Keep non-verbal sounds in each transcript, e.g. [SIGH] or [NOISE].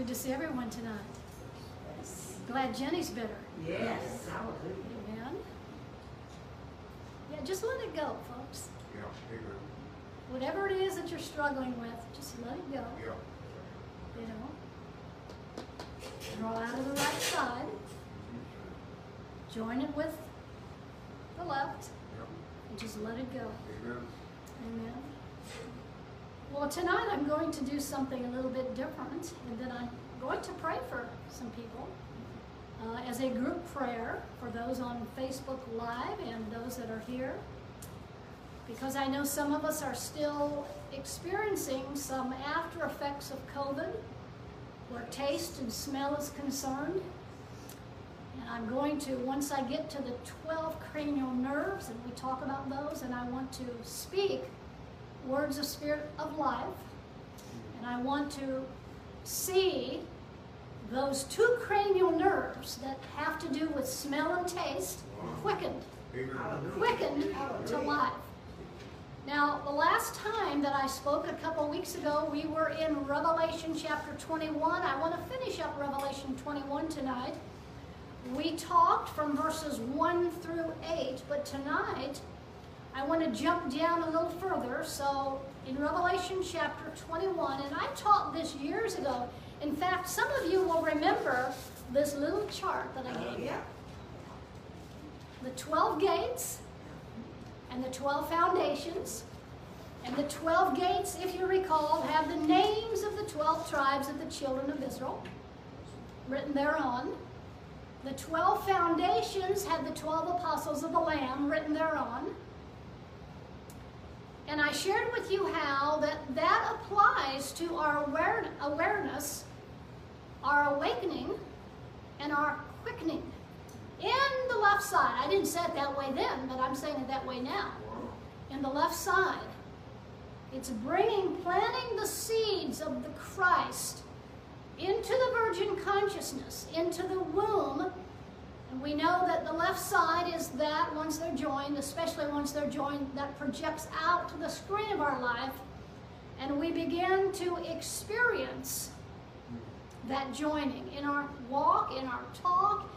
Good to see everyone tonight. Glad Jenny's better. Yes, hallelujah. Amen. Yeah, just let it go, folks. Yeah, amen. Whatever it is that you're struggling with, just let it go. Yeah. You know. Draw out of the right side. Join it with the left. Yeah. And just let it go. Amen. Amen. Well, tonight I'm going to do something a little bit different, and then I'm going to pray for some people uh, as a group prayer for those on Facebook Live and those that are here. Because I know some of us are still experiencing some after effects of COVID, where taste and smell is concerned. And I'm going to, once I get to the 12 cranial nerves, and we talk about those, and I want to speak words of spirit of life. And I want to see those two cranial nerves that have to do with smell and taste quickened, quickened to life. Now, the last time that I spoke a couple weeks ago, we were in Revelation chapter 21. I want to finish up Revelation 21 tonight. We talked from verses 1 through 8, but tonight I want to jump down a little further. So, in Revelation chapter 21, and I taught this years ago. In fact, some of you will remember this little chart that I gave you. Yeah. The 12 gates and the 12 foundations. And the 12 gates, if you recall, have the names of the 12 tribes of the children of Israel written thereon. The 12 foundations have the 12 apostles of the Lamb written thereon. And I shared with you how that that applies to our aware, awareness, our awakening, and our quickening. In the left side, I didn't say it that way then, but I'm saying it that way now. In the left side, it's bringing, planting the seeds of the Christ into the virgin consciousness, into the womb. And we know that the left side is that once they're joined, especially once they're joined, that projects out to the screen of our life. And we begin to experience that joining in our walk, in our talk,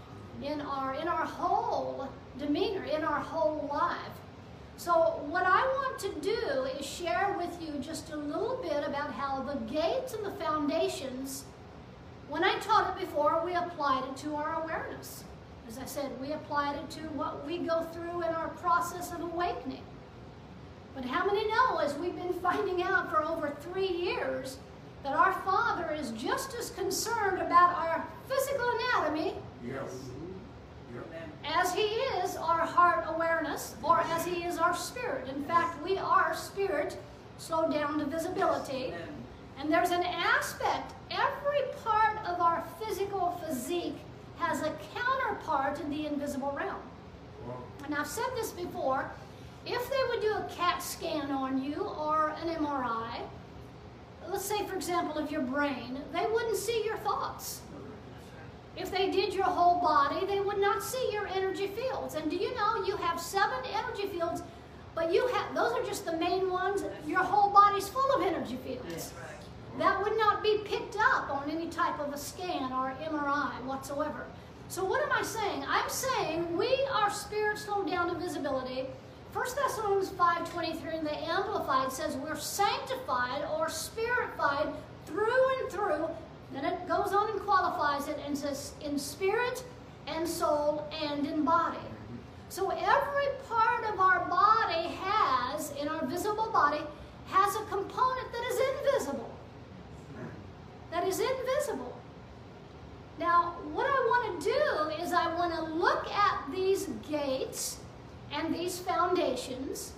in our in our whole demeanor, in our whole life. So what I want to do is share with you just a little bit about how the gates and the foundations, when I taught it before, we applied it to our awareness. As I said, we applied it to what we go through in our process of awakening. But how many know, as we've been finding out for over three years, that our Father is just as concerned about our physical anatomy Yes. As he is our heart awareness or as he is our spirit. In fact, we are spirit slowed down to visibility. And there's an aspect, every part of our physical physique has a counterpart in the invisible realm. Wow. And I've said this before if they would do a CAT scan on you or an MRI, let's say, for example, of your brain, they wouldn't see your thoughts. If they did your whole body, they would not see your energy fields. And do you know you have seven energy fields, but you have those are just the main ones. Your whole body's full of energy fields. That would not be picked up on any type of a scan or MRI whatsoever. So what am I saying? I'm saying we are spirit slowed down to visibility. 1 Thessalonians 5.23 in the Amplified says we're sanctified or spirified through and through. Then it goes on and qualifies it and says in spirit and soul and in body. So every part of our body has, in our visible body, has a component that is invisible. That is invisible. Now, what I want to do is I want to look at these gates and these foundations,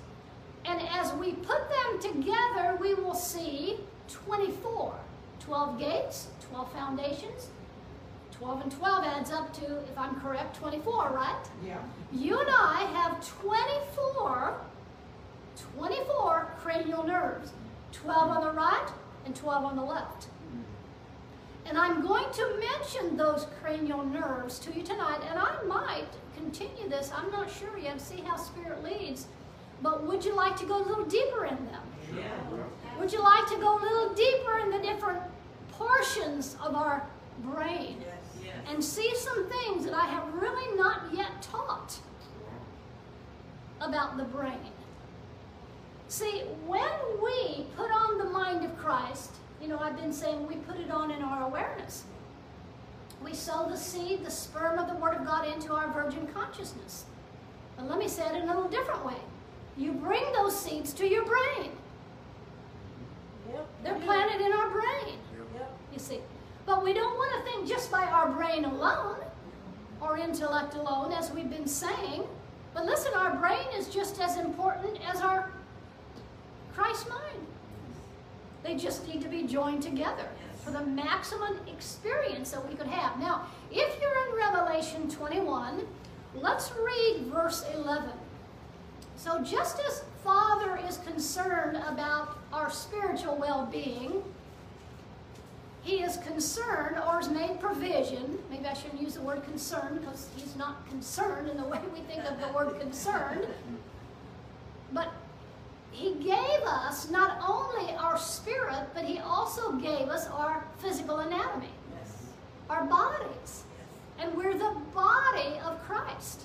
and as we put them together, we will see 24. 12 gates, 12 foundations. 12 and 12 adds up to, if I'm correct, 24, right? Yeah. You and I have 24, 24 cranial nerves. 12 on the right and 12 on the left. And I'm going to mention those cranial nerves to you tonight, and I might continue this. I'm not sure yet. See how Spirit leads. But would you like to go a little deeper in them? Yeah. Would you like to go a little deeper in the different portions of our brain Yes. and see some things that I have really not yet taught about the brain. See, when we put on the mind of Christ, you know, I've been saying we put it on in our awareness. We sow the seed, the sperm of the Word of God into our virgin consciousness. But let me say it in a little different way. You bring those seeds to your brain. Yep. They're planted in our brain, Yep. you see. But we don't want to think just by our brain alone or intellect alone, as we've been saying. But listen, our brain is just as important as our Christ mind. They just need to be joined together for the maximum experience that we could have. Now, if you're in Revelation 21, let's read verse 11. So, just as Father is concerned about our spiritual well being, He is concerned or has made provision. Maybe I shouldn't use the word concerned because He's not concerned in the way we think of the word concerned. But He gave us not only our spirit, but He also gave us our physical anatomy, Yes. our bodies. And we're the body of Christ.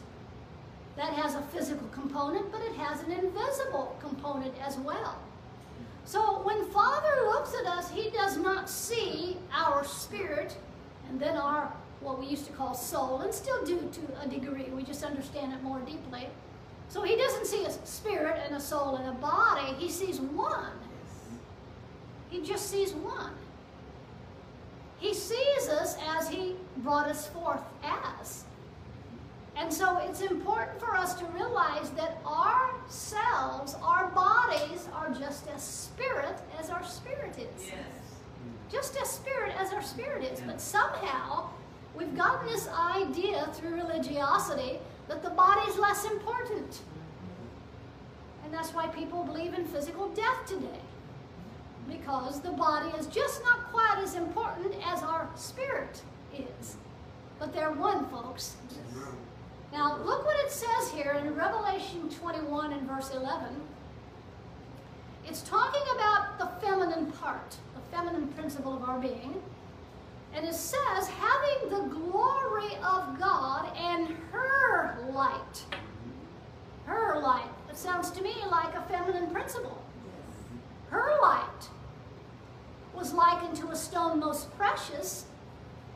That has a physical component, but it has an invisible component as well. So when Father looks at us, He does not see our spirit and then our, what we used to call soul, and still do to a degree. We just understand it more deeply. So He doesn't see a spirit and a soul and a body, He sees one. He just sees one. He sees us as He brought us forth as. And so it's important for us to realize that ourselves, our bodies, are just as spirit as our spirit is. Yes. Just as spirit as our spirit is. But somehow we've gotten this idea through religiosity that the body is less important. And that's why people believe in physical death today. Because the body is just not quite as important as our spirit is. But they're one, folks. Now, look what it says here in Revelation 21 and verse 11. It's talking about the feminine part, the feminine principle of our being. And it says, having the glory of God and her light. Her light. It sounds to me like a feminine principle. Her light was likened to a stone most precious,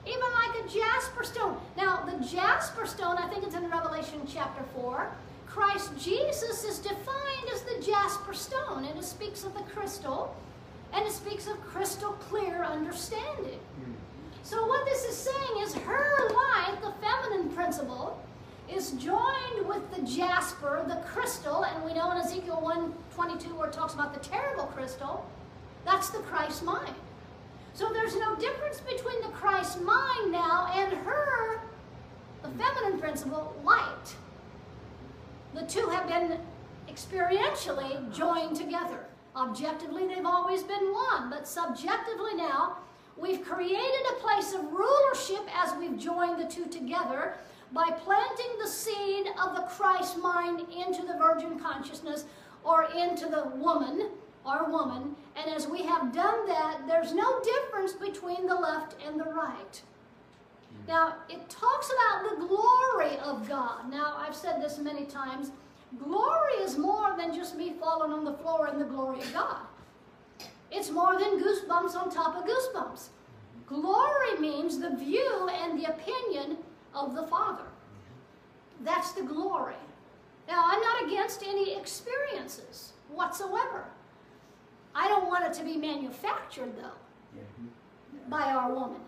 even like a jasper stone. Now, the jasper stone, I think it's in Revelation chapter 4, Christ Jesus is defined as the jasper stone, and it speaks of the crystal, and it speaks of crystal clear understanding. Hmm. So, what this is saying is her light, the feminine principle, is joined with the jasper, the crystal, and we know in Ezekiel 1:22 where it talks about the terrible crystal, that's the Christ mind. So there's no difference between the Christ mind now and her, the feminine principle, light. The two have been experientially joined together. Objectively, they've always been one, but subjectively now, we've created a place of rulership as we've joined the two together by planting the seed of the Christ mind into the virgin consciousness or into the woman, our woman, and as we have done that, there's no difference between the left and the right. Hmm. Now, it talks about the glory of God. Now, I've said this many times. Glory is more than just me falling on the floor in the glory of God. It's more than goosebumps on top of goosebumps. Hmm. Glory means the view and the opinion of the Father. That's the glory. Now, I'm not against any experiences whatsoever. I don't want it to be manufactured, though, by our woman.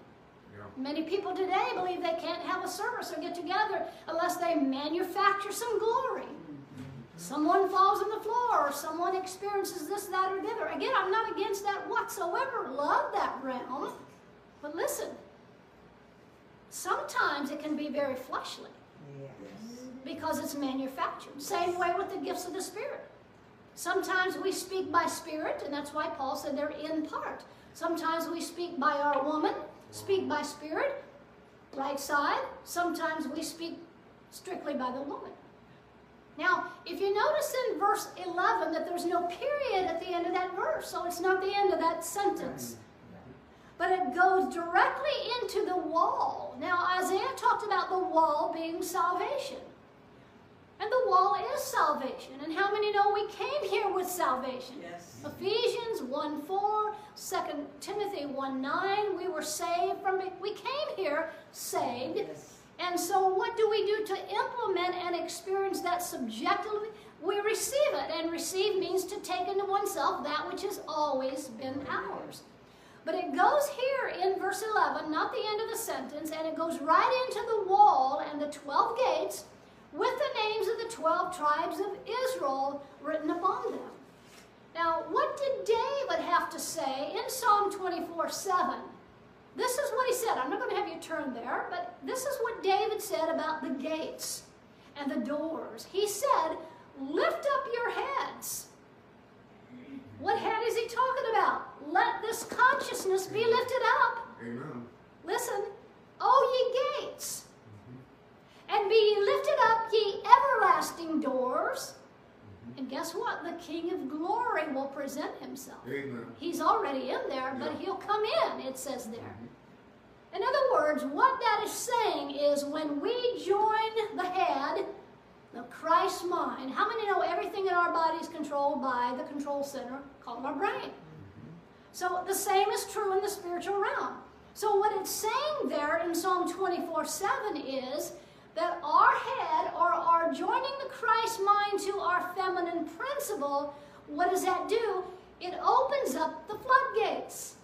Many people today believe they can't have a service or get together unless they manufacture some glory. Mm-hmm. Someone falls on the floor or someone experiences this, that, or the other. Again, I'm not against that whatsoever. Love that realm. But listen, sometimes it can be very fleshly Yes. because it's manufactured. Same way with the gifts of the Spirit. Sometimes we speak by spirit, and that's why Paul said they're in part. Sometimes we speak by our woman, speak by spirit, right side. Sometimes we speak strictly by the woman. Now, if you notice in verse 11 that there's no period at the end of that verse, so it's not the end of that sentence. Mm. But it goes directly into the wall. Now, Isaiah talked about the wall being salvation. And the wall is salvation. And how many know we came here with salvation? Yes. Ephesians 1 4, 2 Timothy 1 9, we were saved from it. We came here saved. Yes. And so, what do we do to implement and experience that subjectively? We receive it. And receive means to take into oneself that which has always been ours. But it goes here in verse 11, not the end of the sentence, and it goes right into the wall and the 12 gates with the names of the 12 tribes of Israel written upon them. Now, what did David have to say in Psalm 24 7? This is what he said. I'm not going to have you turn there, but this is what David said about the gates and the doors. He said, Lift up your heads. What head is he talking about? Let this consciousness be lifted up. Amen. Listen, O ye gates, mm-hmm. and be ye lifted up, ye everlasting doors. Mm-hmm. And guess what? The King of glory will present himself. Amen. He's already in there, but Yeah. he'll come in, it says there. Mm-hmm. In other words, what that is saying is when we join the head, the Christ mind, how many know everything in our body is controlled by the control center called our brain? Mm-hmm. So the same is true in the spiritual realm. So what it's saying there in Psalm 24 7 is that our head or our joining the Christ mind to our feminine principle, what does that do? It opens up the floodgates.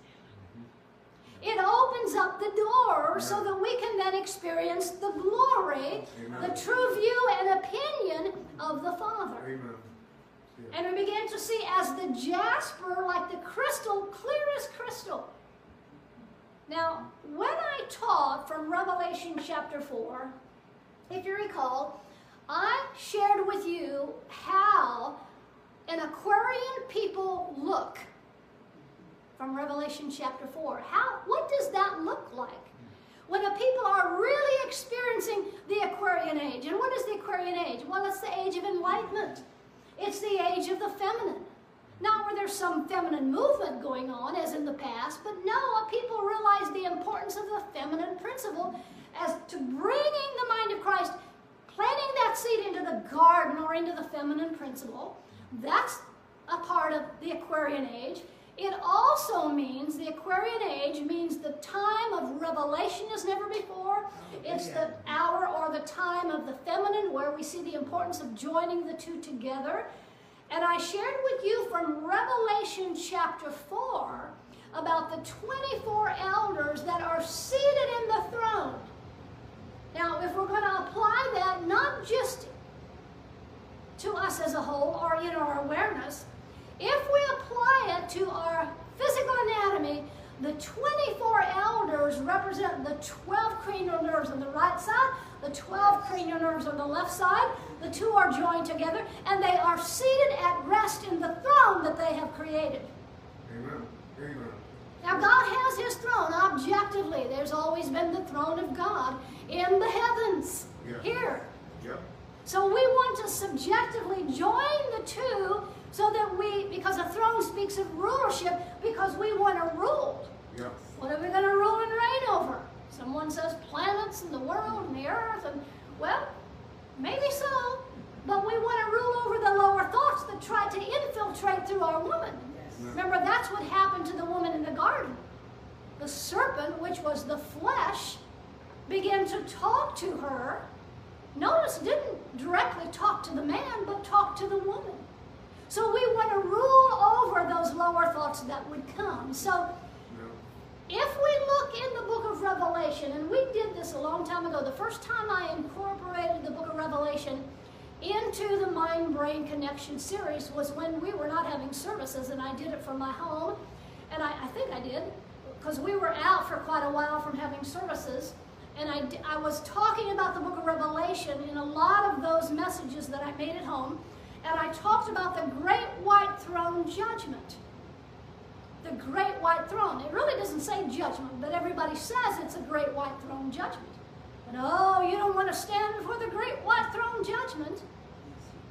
It opens up the door so that we can then experience the glory, the true view and opinion of the Father. Amen. Yeah. And we begin to see as the jasper, like the crystal, clear as crystal. Now, when I taught from Revelation chapter 4, if you recall, I shared with you how an Aquarian people look from Revelation chapter 4. How what does that look like? When the people are really experiencing the Aquarian age. And what is the Aquarian age? Well, it's the age of enlightenment. It's the age of the feminine. Not where there's some feminine movement going on as in the past, but no, people realize the importance of the feminine principle as to bringing the mind of Christ, planting that seed into the garden or into the feminine principle. That's a part of the Aquarian age. It also means, the Aquarian age means the time of revelation as never before. It's the hour or the time of the feminine where we see the importance of joining the two together. And I shared with you from Revelation chapter 4 about the 24 elders that are seated in the throne. Now, if we're going to apply that not just to us as a whole or in our awareness, if we apply it to our physical anatomy, the 24 elders represent the 12 cranial nerves on the right side, the 12 cranial nerves on the left side. The two are joined together, and they are seated at rest in the throne that they have created. Amen. Amen. Now, God has His throne objectively. There's always been the throne of God in the heavens, Yeah. here. Yep. So we want to subjectively join the two so that we, because a throne speaks of rulership, because we want to rule. Yep. What are we going to rule and reign over? Someone says planets and the world and the earth, and well, maybe so, but we want to rule over the lower thoughts that try to infiltrate through our woman. Yes. Remember, that's what happened to the woman in the garden. The serpent, which was the flesh, began to talk to her. Notice, didn't directly talk to the man, but talked to the woman. So we want to rule over those lower thoughts that would come. So if we look in the book of Revelation, and we did this a long time ago, the first time I incorporated the book of Revelation into the mind brain connection series was when we were not having services, and I did it from my home. And I, I think I did, because we were out for quite a while from having services. And I, I was talking about the book of Revelation in a lot of those messages that I made at home. And I talked about the great white throne judgment the great white throne. It really doesn't say judgment, but everybody says it's a great white throne judgment. Oh, you don't want to stand before the great white throne judgment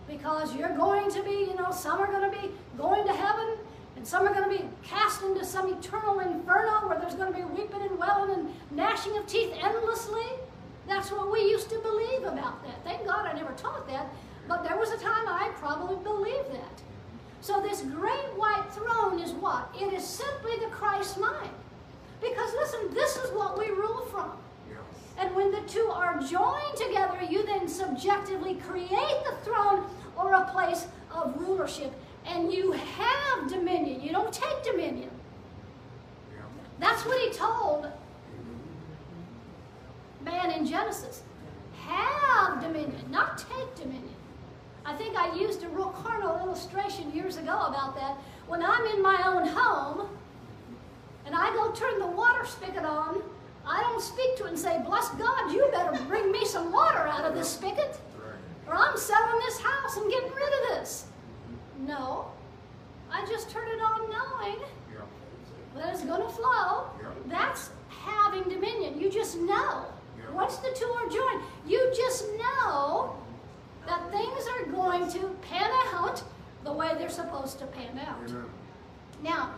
because you're going to be, you know, some are going to be going to heaven And some are going to be cast into some eternal inferno where there's going to be weeping and wailing and gnashing of teeth endlessly. That's what we used to believe about that. Thank God I never taught that, but there was a time I probably believed that. So this great white throne is what? It is simply the Christ mind. Because listen, this is what we rule from. Yeah. And when the two are joined together, you then subjectively create the throne or a place of rulership. And you have dominion. You don't take dominion. Yeah. That's what he told man in Genesis. Have dominion, not take dominion. I think I used a real carnal illustration years ago about that. When I'm in my own home and I go turn the water spigot on, I don't speak to it and say, Bless God, you better bring me some water out of this spigot, or I'm selling this house and getting rid of this. No. I just turn it on knowing that it's going to flow. That's having dominion. You just know. Once the two are joined, you just know that things are going to pan out the way they're supposed to pan out. Amen. Now,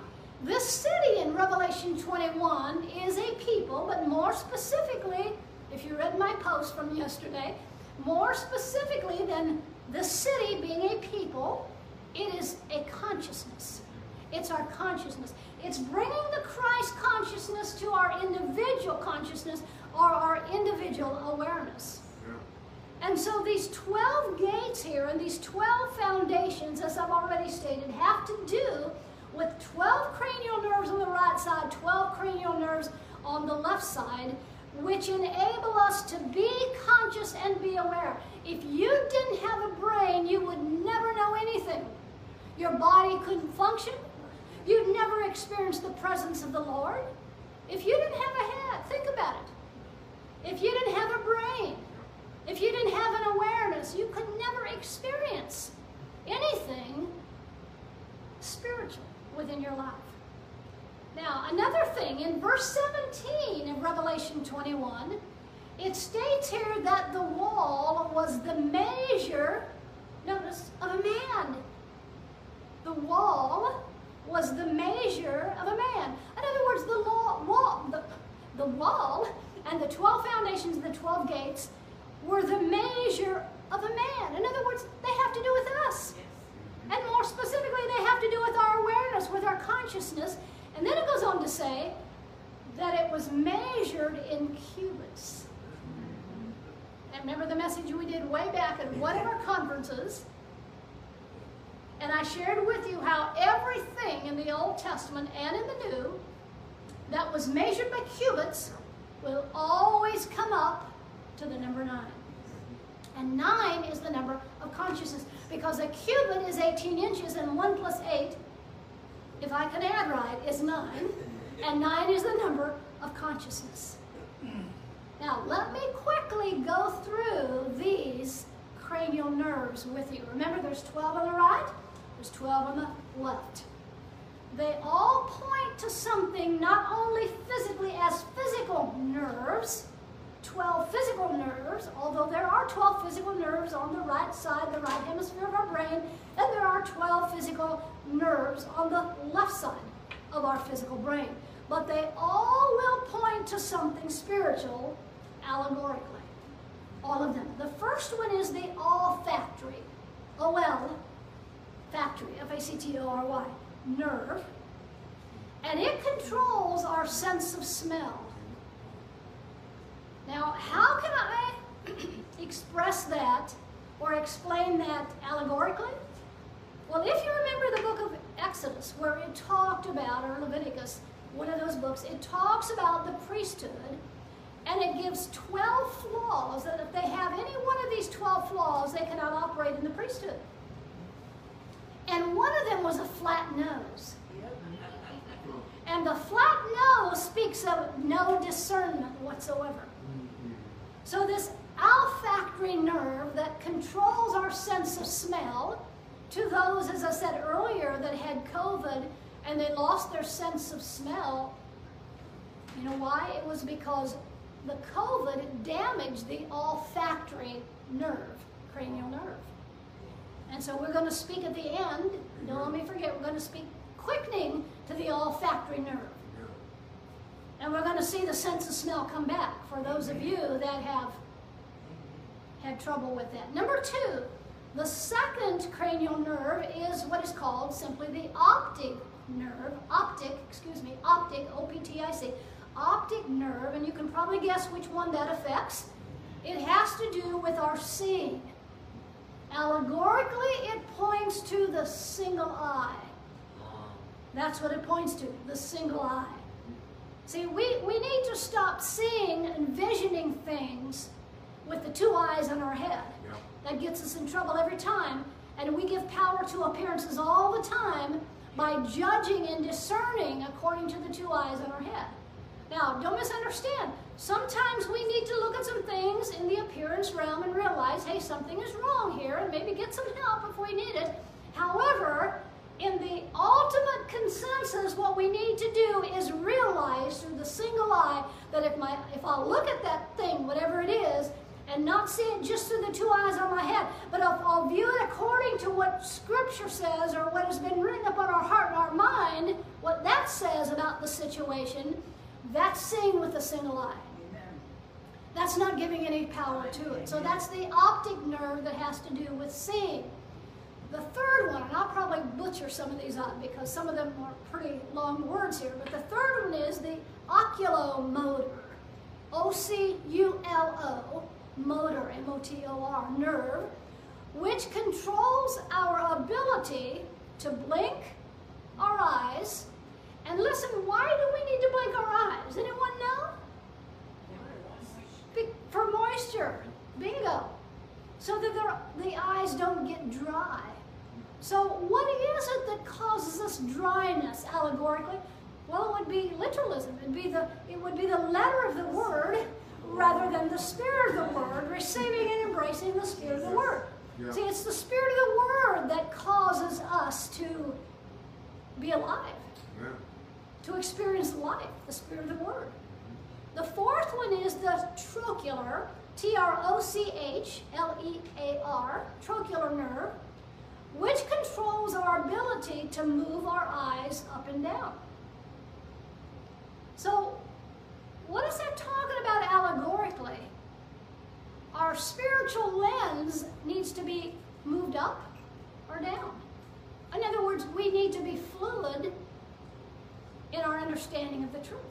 this city in Revelation 21 is a people, but more specifically, if you read my post from yesterday, more specifically than the city being a people, it is a consciousness. It's our consciousness. It's bringing the Christ consciousness to our individual consciousness or our individual awareness. And so these 12 gates here and these 12 foundations, as I've already stated, have to do with 12 cranial nerves on the right side, 12 cranial nerves on the left side, which enable us to be conscious and be aware. If you didn't have a brain, you would never know anything. Your body couldn't function. You'd never experience the presence of the Lord. If you didn't have a head, think about it. If you didn't have a brain, if you didn't have an awareness, you could never experience anything spiritual within your life. Now, another thing, in verse 17 of Revelation 21, it states here that the wall was the measure, notice, of a man. The wall was the measure of a man. In other words, the law, wall, the, the wall and the 12 foundations, the 12 gates, were the measure of a man. In other words, they have to do with us. And more specifically, they have to do with our awareness, with our consciousness. And then it goes on to say that it was measured in cubits. And remember the message we did way back at one of our conferences? And I shared with you how everything in the Old Testament and in the New that was measured by cubits will always come up to the number nine. And nine is the number of consciousness because a cubit is 18 inches and one plus eight, if I can add right, is nine. And nine is the number of consciousness. Now, let me quickly go through these cranial nerves with you. Remember, there's 12 on the right, there's 12 on the left. They all point to something not only physically as physical nerves, 12 physical nerves, although there are 12 physical nerves on the right side, the right hemisphere of our brain, and there are 12 physical nerves on the left side of our physical brain. But they all will point to something spiritual allegorically. All of them. The first one is the olfactory. Oh, O-L, factory, F-A-C-T-O-R-Y, nerve. And it controls our sense of smell. Now, how can I [CLEARS THROAT] express that or explain that allegorically? Well, if you remember the book of Exodus, where it talked about, or Leviticus, one of those books, it talks about the priesthood, and it gives 12 flaws that if they have any one of these 12 flaws, they cannot operate in the priesthood. And one of them was a flat nose. And the flat nose speaks of no discernment whatsoever. So, this olfactory nerve that controls our sense of smell, to those, as I said earlier, that had COVID and they lost their sense of smell, you know why? It was because the COVID damaged the olfactory nerve, cranial nerve. And so we're going to speak at the end. Don't let me forget, we're going to speak quickening to the olfactory nerve. And we're going to see the sense of smell come back for those of you that have had trouble with that. Number two, the second cranial nerve is what is called simply the optic nerve. Optic, excuse me, optic, O P T I C. Optic nerve, and you can probably guess which one that affects. It has to do with our seeing. Allegorically, it points to the single eye. That's what it points to, the single eye. See, we, we need to stop seeing and visioning things with the two eyes on our head. Yeah. That gets us in trouble every time. And we give power to appearances all the time by judging and discerning according to the two eyes on our head. Now, don't misunderstand. Sometimes we need to look at some things in the appearance realm and realize, hey, something is wrong here, and maybe get some help if we need it. However, in the ultimate consensus, what we need to do is realize through the single eye that if my if I look at that thing, whatever it is, and not see it just through the two eyes on my head, but if I'll view it according to what Scripture says or what has been written upon our heart and our mind, what that says about the situation, that's seeing with a single eye. That's not giving any power to it. So that's the optic nerve that has to do with seeing. The third one, and I'll probably butcher some of these up because some of them are pretty long words here, but the third one is the oculomotor. O C U L O, motor, M O T O R, nerve, which controls our ability to blink our eyes. And listen, why do we need to blink our eyes? Anyone know? For moisture. Bingo. So that the eyes don't get dry. So, what is it that causes this dryness allegorically? Well, it would be literalism. It'd be the, it would be the letter of the word rather than the spirit of the word, receiving and embracing the spirit of the word. Yeah. See, it's the spirit of the word that causes us to be alive, Yeah. to experience life, the spirit of the word. The fourth one is the trochlear, T R O C H L E A R, trochlear nerve, which controls our ability to move our eyes up and down. So, what is that talking about allegorically? Our spiritual lens needs to be moved up or down. In other words, we need to be fluid in our understanding of the truth.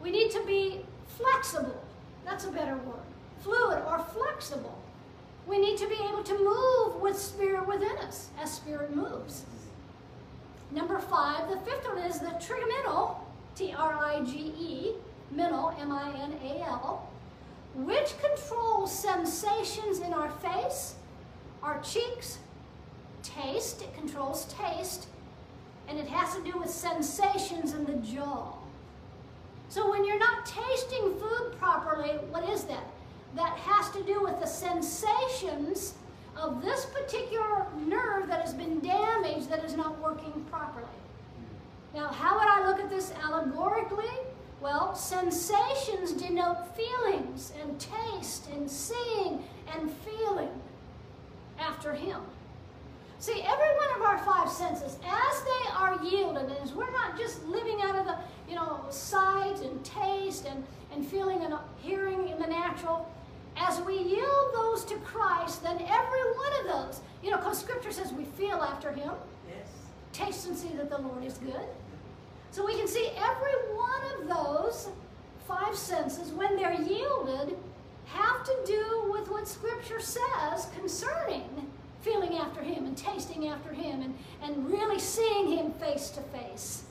We need to be flexible. That's a better word. Fluid or flexible. We need to be able to move with spirit within us as spirit moves. Number five, the fifth one is the trigeminal, T R I G E, minal, which controls sensations in our face, our cheeks, taste, it controls taste, and it has to do with sensations in the jaw. So when you're not tasting food properly, what is that? That has to do with the sensations of this particular nerve that has been damaged that is not working properly. Now, how would I look at this allegorically? Well, sensations denote feelings and taste and seeing and feeling after Him. See, every one of our five senses, as they are yielded, as we're not just living out of the, you know, sight and taste and, and feeling and hearing in the natural, as we yield those to Christ, then every one of those, you know, because Scripture says we feel after Him, Yes. taste and see that the Lord is good. So we can see every one of those five senses, when they're yielded, have to do with what Scripture says concerning feeling after Him and tasting after Him and, and really seeing Him face to face.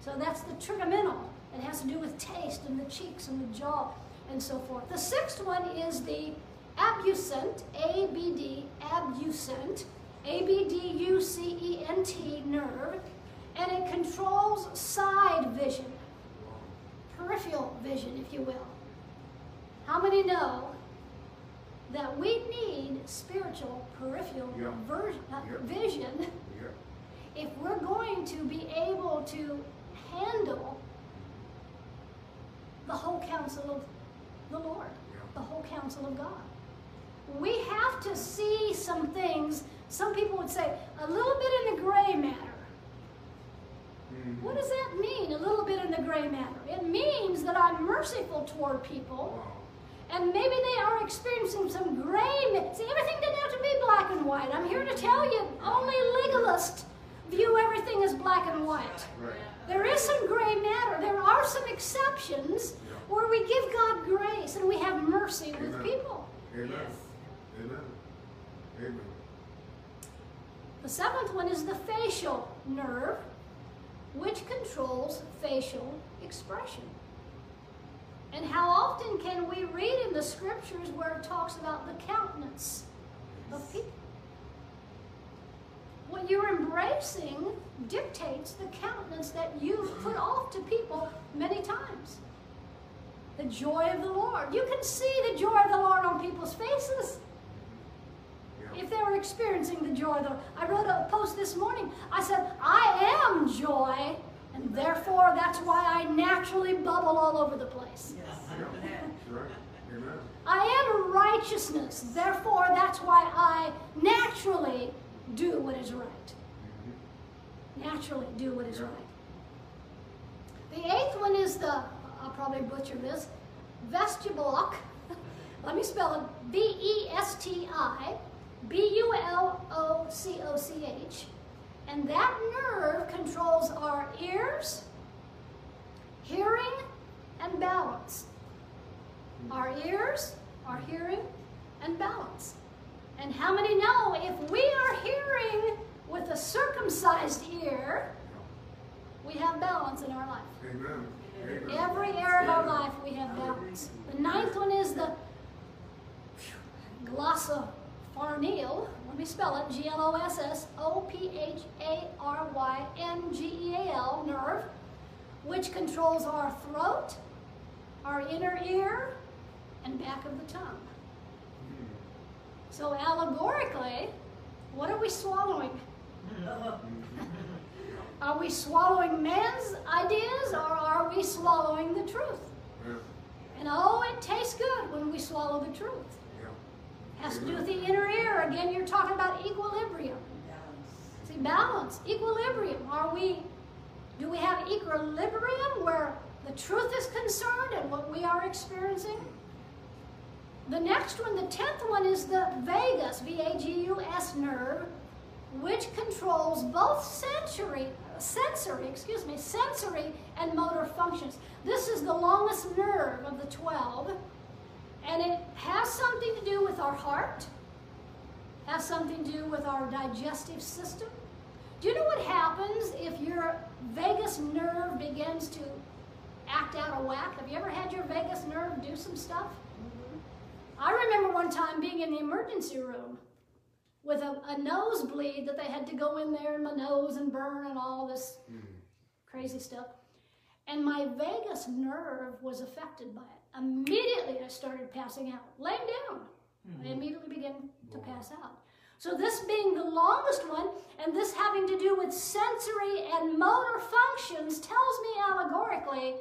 So that's the trigeminal. It has to do with taste and the cheeks and the jaw and so forth. The sixth one is the abducent, A B D, abducent, A B D U C E N T nerve, and it controls side vision, peripheral vision, if you will. How many know that we need spiritual peripheral Yeah. ver- uh, Yeah. vision Yeah. if we're going to be able to handle the whole counsel of the Lord, the whole counsel of God. We have to see some things some people would say, a little bit in the gray matter. Mm. What does that mean, a little bit in the gray matter? It means that I'm merciful toward people, and maybe they are experiencing some gray. See, everything doesn't have to be black and white. I'm here to tell you, only legalists view everything as black and white. Right. There is some gray matter. There are some exceptions. Where we give God grace and we have mercy with people. Amen. Yes. Amen. Amen. The seventh one is the facial nerve, which controls facial expression. And how often can we read in the scriptures where it talks about the countenance of people? What you're embracing dictates the countenance that you've mm-hmm. put off to people many times. The joy of the Lord. You can see the joy of the Lord on people's faces Yeah. if they were experiencing the joy of the I wrote a post this morning. I said, I am joy, and therefore that's why I naturally bubble all over the place. Yes. Yeah. Right. [LAUGHS] Amen. I am righteousness, therefore that's why I naturally do what is right. Naturally do what is Yeah. right. The eighth one is the, I'll probably butcher this, vestibuloch. [LAUGHS] Let me spell it V E S T I B U L O C O C H. And that nerve controls our ears, hearing, and balance. Our ears, our hearing, and balance. And how many know if we are hearing with a circumcised ear, we have balance in our life? Amen. Every area of our life we have balance. The ninth one is the glossopharyngeal. Let me spell it G L O S S O P H A R Y N G E A L nerve, which controls our throat, our inner ear, and back of the tongue. So, allegorically, what are we swallowing? [LAUGHS] Are we swallowing man's ideas or are we swallowing the truth? Yeah. And oh, it tastes good when we swallow the truth. Yeah. Has to do with the inner ear. Again, you're talking about equilibrium. See, balance, equilibrium. Are we, do we have equilibrium where the truth is concerned and what we are experiencing? The next one, the tenth one, is the vagus, V-A-G-U-S nerve, which controls both sensory, sensory, excuse me, sensory and motor functions. This is the longest nerve of the 12, and it has something to do with our heart, has something to do with our digestive system. Do you know what happens if your vagus nerve begins to act out of whack? Have you ever had your vagus nerve do some stuff? Mm-hmm. I remember one time being in the emergency room with a, a nosebleed that they had to go in there in my nose and burn and all this mm-hmm. crazy stuff. And my vagus nerve was affected by it. Immediately I started passing out, laying down. I mm-hmm. immediately began to pass out. So, this being the longest one, and this having to do with sensory and motor functions, tells me allegorically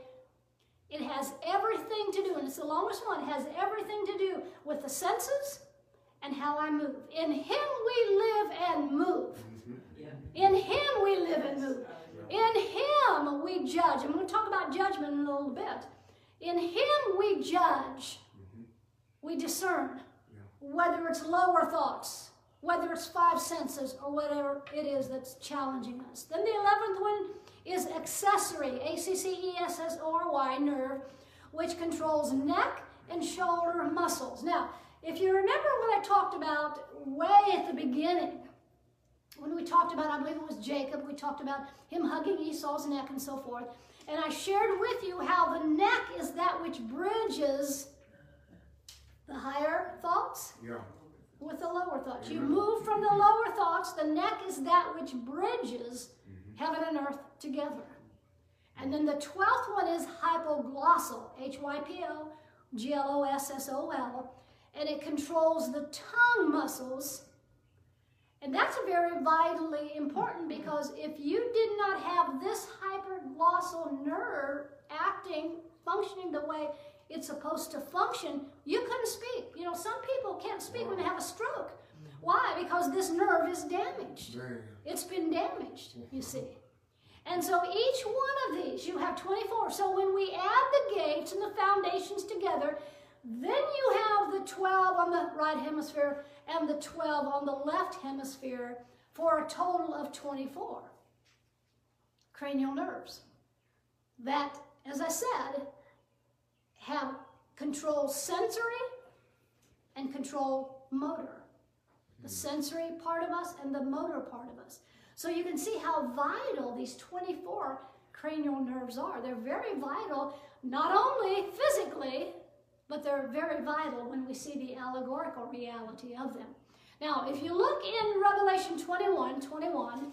it has everything to do, and it's the longest one, it has everything to do with the senses and how I move. In Him we live and move. Mm-hmm. In Him we live and move. In Him we judge. I'm going to talk about judgment in a little bit. In Him we judge. Mm-hmm. We discern whether it's lower thoughts, whether it's five senses, or whatever it is that's challenging us. Then the 11th one is accessory, A C C E S S O R Y, nerve, which controls neck and shoulder muscles. Now, if you remember what I talked about way at the beginning, when we talked about, I believe it was Jacob, we talked about him hugging Esau's neck and so forth. And I shared with you how the neck is that which bridges the higher thoughts Yeah. with the lower thoughts. You move from the lower thoughts, the neck is that which bridges mm-hmm. heaven and earth together. And then the 12th one is hypoglossal, H Y P O G L O S S O L, and it controls the tongue muscles. And that's very vitally important because if you did not have this hypoglossal nerve acting, functioning the way it's supposed to function, you couldn't speak. You know, some people can't speak when they have a stroke. Why? Because this nerve is damaged. It's been damaged, you see. And so each one of these, you have 24. So when we add the gates and the foundations together, then you have the 12 on the right hemisphere and the 12 on the left hemisphere for a total of 24 cranial nerves that, as I said, have control sensory and control motor. The mm-hmm. sensory part of us and the motor part of us. So you can see how vital these 24 cranial nerves are. They're very vital, not only physically, but they're very vital when we see the allegorical reality of them. Now, if you look in Revelation 21 21,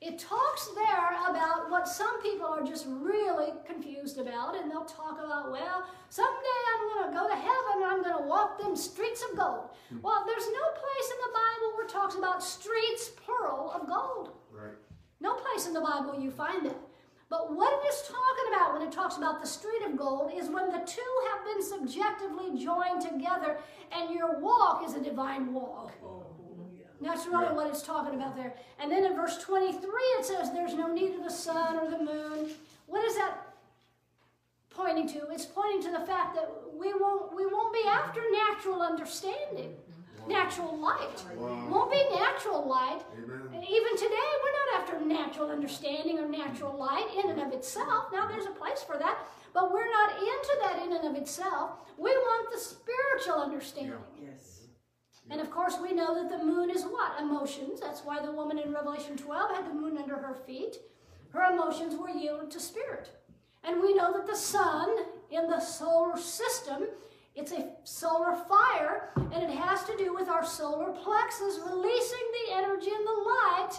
it talks there about what some people are just really confused about, and they'll talk about, well, someday I'm going to go to heaven and I'm going to walk them streets of gold. Hmm. Well, there's no place in the Bible where it talks about streets, plural, of gold. Right. No place in the Bible you find it. But what it is talking about when it talks about the street of gold is when the two have been subjectively joined together and your walk is a divine walk. That's really what it's talking about there. And then in verse 23 it says there's no need of the sun or the moon. What is that pointing to? It's pointing to the fact that we won't we won't be after natural understanding, natural light. Wow. Won't be natural light. Amen. And even today, we're not after natural understanding or natural light in and of itself. Now, there's a place for that, but we're not into that in and of itself. We want the spiritual understanding. Yes. And of course, we know that the moon is what? Emotions. That's why the woman in Revelation 12 had the moon under her feet. Her emotions were yielded to spirit. And we know that the sun in the solar system, it's a solar fire, and it has to do with our solar plexus releasing the energy and the light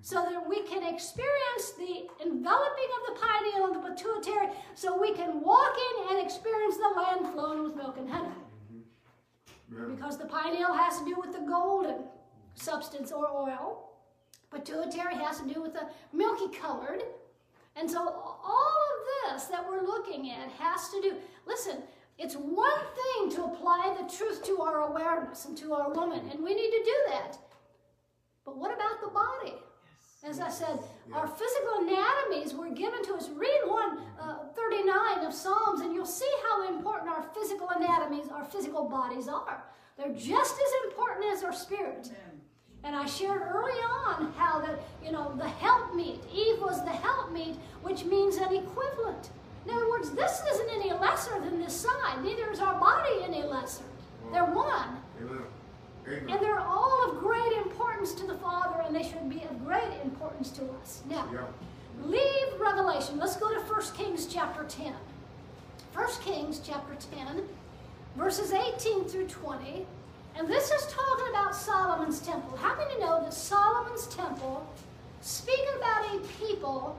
so that we can experience the enveloping of the pineal and the pituitary, so we can walk in and experience the land flowing with milk and honey. Mm-hmm. Man. Because the pineal has to do with the golden substance or oil. Pituitary has to do with the milky colored. And so all of this that we're looking at has to do, listen, it's one thing to apply the truth to our awareness and to our woman, and we need to do that. But what about the body? As I said, our physical anatomies were given to us. Read 139 uh, of Psalms, and you'll see how important our physical anatomies, our physical bodies are. They're just as important as our spirit. And I shared early on how that, you know, the helpmeet, Eve was the helpmeet, which means an equivalent. In other words, this isn't any lesser than this side, neither is our body any lesser. They're one. Amen. Amen. And they're all of great importance to the Father, and they should be of great importance to us. Now, Yeah. leave Revelation. Let's go to 1 Kings chapter 10. 1 Kings chapter 10, verses 18 through 20. And this is talking about Solomon's temple. How many know that Solomon's temple speak about a people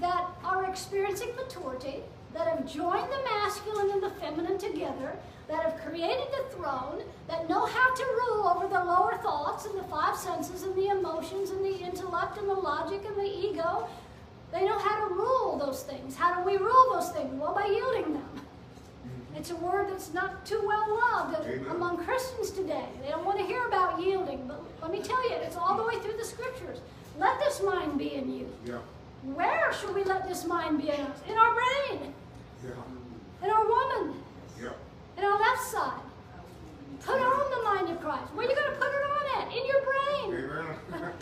that are experiencing maturity, that have joined the masculine and the feminine together, that have created the throne, that know how to rule over the lower thoughts and the five senses and the emotions and the intellect and the logic and the ego. They know how to rule those things. How do we rule those things? Well, by yielding them. Mm-hmm. It's a word that's not too well loved Amen. among Christians today. They don't want to hear about yielding, but let me tell you, it's all the way through the scriptures. Let this mind be in you. Yeah. Where should we let this mind be in us? In our brain, Yeah. in our woman, Yeah. in our left side. Put on the mind of Christ. Where are you going to put it on at? In your brain, Amen. [LAUGHS]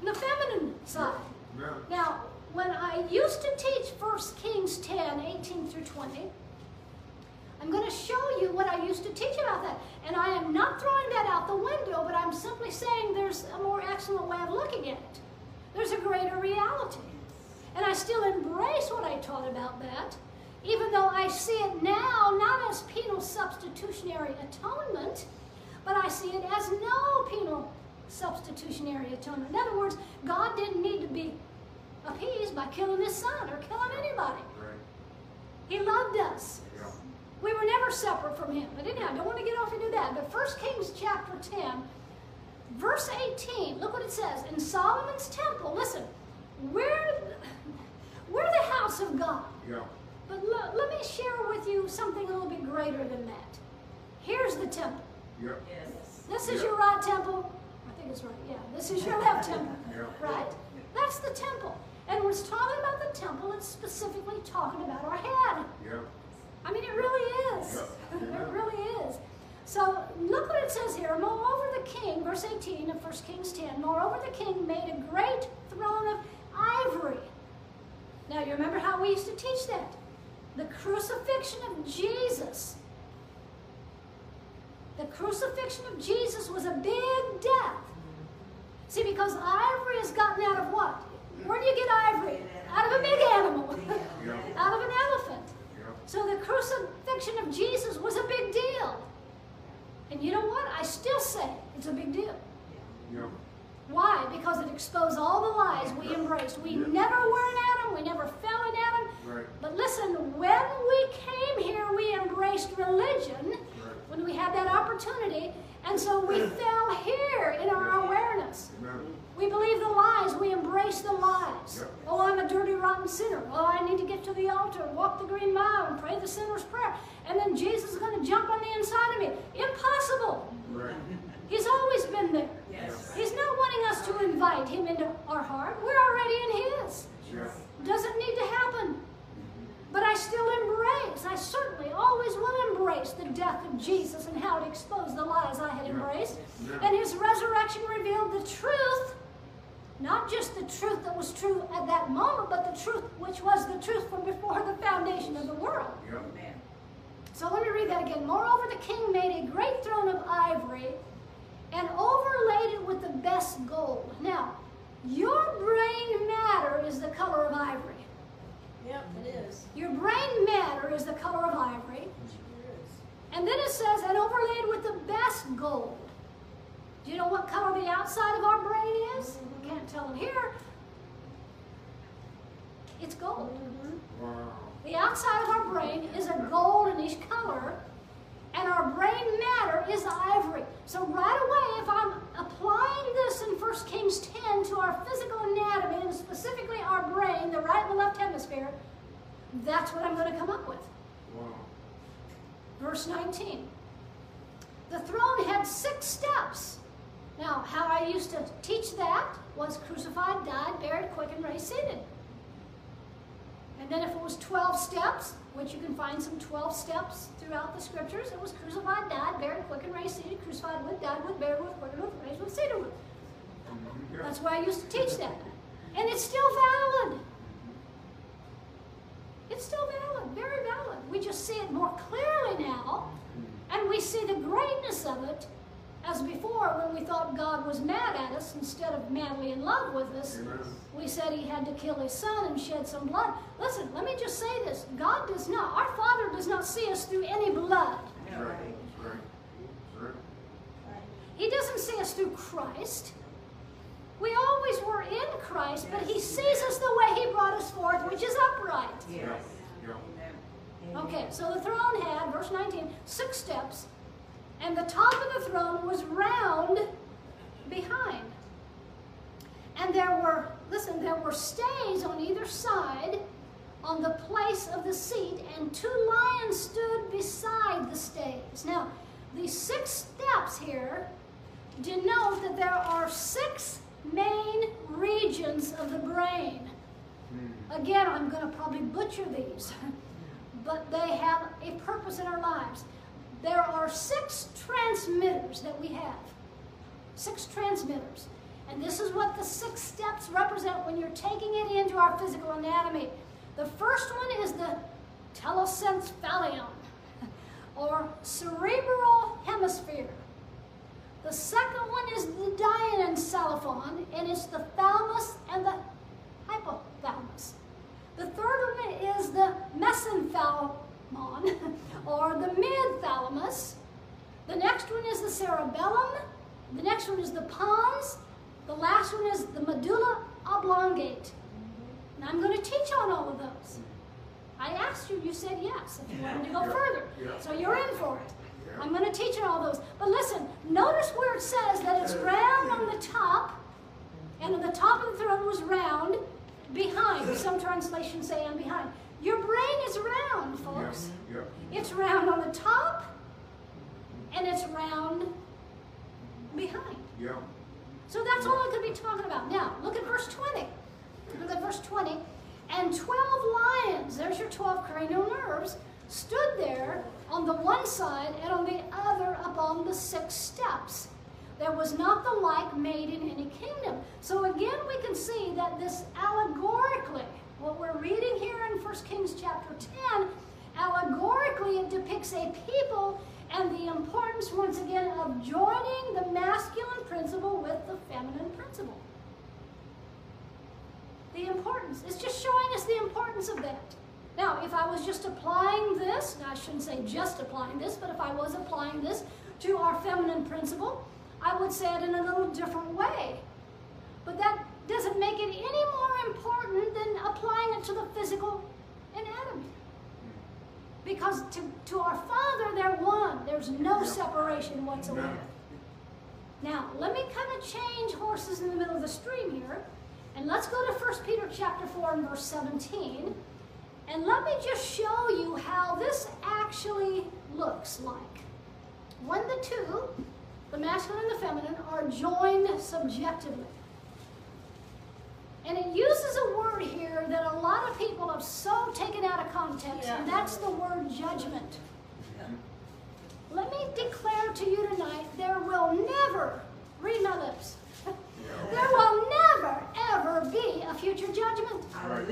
in the feminine side. Amen. Now, when I used to teach 1 Kings 10, 18 through 20, I'm going to show you what I used to teach about that. And I am not throwing that out the window, but I'm simply saying there's a more excellent way of looking at it. There's a greater reality. And I still embrace what I taught about that, even though I see it now not as penal substitutionary atonement, but I see it as no penal substitutionary atonement. In other words, God didn't need to be appeased by killing his son or killing anybody. Right. He loved us. Yeah. We were never separate from him. But anyhow, I don't want to get off into that. But 1 Kings chapter 10, verse 18, look what it says. In Solomon's temple, listen, we're, we're the house of God. Yeah. But lo- let me share with you something a little bit greater than that. Here's the temple. Yeah. Yes. This is Yeah. your right temple. I think it's right. Yeah, this is your left temple. [LAUGHS] Yeah. Right? That's the temple. And when it's talking about the temple, it's specifically talking about our head. Yeah. I mean, it really is. Yeah. [LAUGHS] it really is. So look what it says here. Moreover, the king, verse 18 of 1 Kings 10, moreover, the king made a great throne of ivory. Now, you remember how we used to teach that? The crucifixion of Jesus. The crucifixion of Jesus was a big death. See, because ivory is gotten out of what? Where do you get ivory? Out of a big animal, [LAUGHS] out of an elephant. So the crucifixion of Jesus was a big deal. And you know what? I still say it's a big deal. Yeah. Why? Because it exposed all the lies we embraced. We Yeah. never were in Adam, we never fell in Adam. Right. But listen, when we came here, we embraced religion Right. when we had that opportunity. And so we [CLEARS THROAT] fell here in our awareness. Amen. We believe the lies. We embrace the lies. Yep. Oh, I'm a dirty, rotten sinner. Oh, I need to get to the altar, walk the green mile, and pray the sinner's prayer. And then Jesus is going to jump on the inside of me. Impossible. Right. He's always been there. Yes. He's not wanting us to invite him into our heart. We're already in his. Yeah. Doesn't need to happen. But I still embrace, I certainly always will embrace the death of Jesus and how it exposed the lies I had embraced. Yeah. And his resurrection revealed the truth, not just the truth that was true at that moment, but the truth which was the truth from before the foundation of the world. Yeah. Amen. So let me read that again. Moreover, the king made a great throne of ivory and overlaid it with the best gold. Now, your brain matter is the color of ivory. Yep, it is. Your brain matter is the color of ivory. Sure is. And then it says, and overlaid with the best gold. Do you know what color the outside of our brain is? You can't tell it here. It's gold. Wow. The outside of our brain is a goldenish color, and our brain matter is ivory. So right away, if I'm applying this in 1 Kings 10 to our physical anatomy, and specifically our brain, the right and the left hemisphere, that's what I'm going to come up with. Wow. Verse 19. The throne had six steps. Now, how I used to teach that was crucified, died, buried, quickened, raised, seated. And then if it was 12 steps, which you can find some 12 steps throughout the scriptures, it was crucified, died, buried, quickened, raised, seated, crucified with, died with, buried with, quickened with, raised with, seated with. That's why I used to teach that. And it's still valid. It's still valid, very valid. We just see it more clearly now, and we see the greatness of it as before when we thought God was mad at us instead of madly in love with us. Amen. We said he had to kill his son and shed some blood. Listen, let me just say this God does not, our Father does not see us through any blood. Right. Right. Right. Right. He doesn't see us through Christ. We always were in Christ, but He sees us the way He brought us forth, which is upright. Yeah. Yeah. Okay, so the throne had, verse 19, six steps, and the top of the throne was round behind. And there were, listen, there were stays on either side on the place of the seat, and two lions stood beside the stays. Now, these six steps here denote that there are six main regions of the brain. Hmm. Again, I'm going to probably butcher these, [LAUGHS] but they have a purpose in our lives. There are six transmitters that we have. Six transmitters. And this is what the six steps represent when you're taking it into our physical anatomy. The first one is the telencephalon, or cerebral hemisphere. The second one is the diencephalon, and it's the thalamus and the hypothalamus. The third one is the mesencephalon, [LAUGHS] or the mid-thalamus. The next one is the cerebellum. The next one is the pons. The last one is the medulla oblongate. And I'm going to teach on all of those. I asked you, you said yes, if you wanted to go further. So you're in for it. I'm going to teach on all those. But listen, notice where it says that it's round on the top, and on the top of the throne was round behind. Some translations say and behind. Your brain is round, folks. Yeah. It's round on the top, and it's round behind. Yeah. So that's all it could be talking about. Now, look at verse 20. Look at verse 20. And 12 lions, there's your 12 cranial nerves, stood there on the one side and on the other upon the six steps. There was not the like made in any kingdom. So again, we can see that this allegorically, what we're reading here in 1 Kings chapter 10, allegorically it depicts a people and the importance, once again, of joining the masculine principle with the feminine principle. The importance. It's just showing us the importance of that. Now, if I was just applying this, I shouldn't say just applying this, but if I was applying this to our feminine principle, I would say it in a little different way. But that doesn't make it any more important than applying it to the physical anatomy. Because to, to our Father, they're one. There's no separation whatsoever. Now, let me kind of change horses in the middle of the stream here. And let's go to 1 Peter chapter 4 and verse 17. And let me just show you how this actually looks like. When the two, the masculine and the feminine, are joined subjectively. And it uses a word here that a lot of people have so taken out of context, and that's the word judgment. Let me declare to you tonight there will never, read my lips, [LAUGHS] there will never, ever be a future judgment. Right.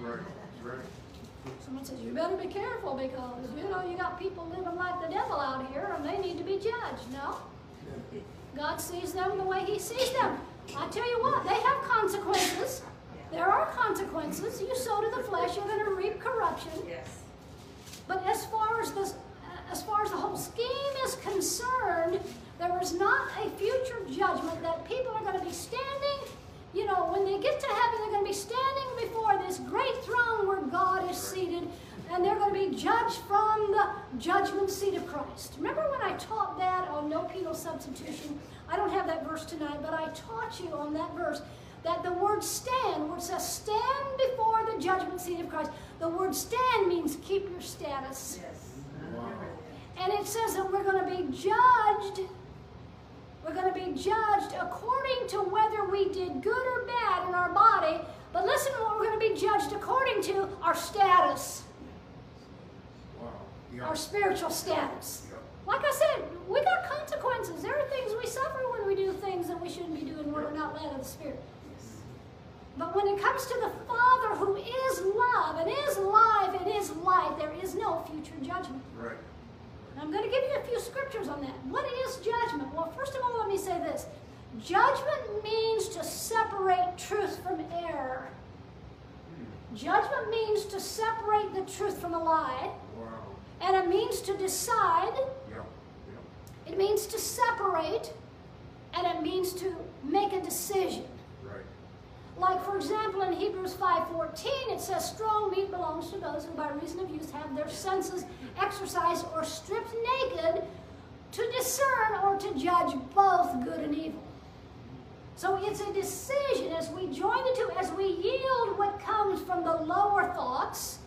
Right. Right. Someone says, You better be careful because, you know, you got people living like the devil out here and they need to be judged. No. God sees them the way He sees them. I tell you what, they have consequences. There are consequences. You sow to the flesh, you're going to reap corruption. Yes. But as far as this, as far as the whole scheme is concerned, there is not a future judgment that people are going to be standing. You know, when they get to heaven, they're going to be standing before this great throne where God is seated, and they're going to be judged from the judgment seat of Christ. Remember when I taught that on no penal substitution? I don't have that verse tonight, but I taught you on that verse that the word stand, where it says stand before the judgment seat of Christ, the word stand means keep your status. Yes. Wow. And it says that we're going to be judged. We're going to be judged according to whether we did good or bad in our body. But listen to what we're going to be judged according to our status, Wow. Yeah. Our spiritual status. Like I said, we got consequences. There are things we suffer when we do things that we shouldn't be doing when we're not led of the Spirit. But when it comes to the Father who is love and is life and is light, there is no future judgment. Right. And I'm going to give you a few scriptures on that. What is judgment? Well, first of all, let me say this judgment means to separate truth from error. Hmm. Judgment means to separate the truth from a lie. And it means to decide, Yeah. Yeah. it means to separate, and it means to make a decision. Right. Like for example in Hebrews 5:14 it says strong meat belongs to those who by reason of use have their senses exercised or stripped naked to discern or to judge both good and evil. So it's a decision as we join the two, as we yield what comes from the lower thoughts,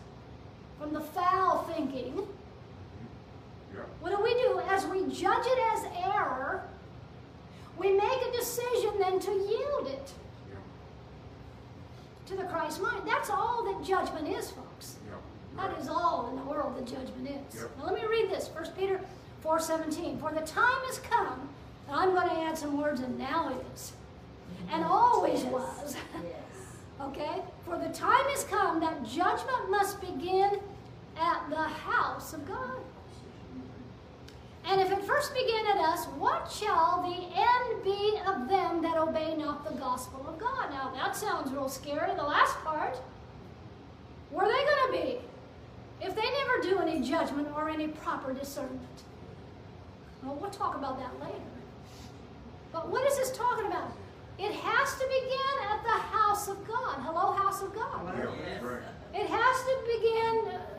from the foul thinking. Yeah. What do we do? As we judge it as error, we make a decision then to yield it Yeah. to the Christ mind. That's all that judgment is, folks. Yeah. That Right. is all in the world that judgment is. Now let me read this, 1 Peter 4.17. For the time has come, and I'm going to add some words, and now is, and always was. Yes. [LAUGHS] okay? For the time has come that judgment must begin at the house of God. And if it first begin at us, what shall the end be of them that obey not the gospel of God? Now that sounds real scary. The last part, where are they going to be? If they never do any judgment or any proper discernment. Well, we'll talk about that later. But what is this talking about? It has to begin at the house of God. Hello, house of God. Yeah. That's right. It has to begin uh,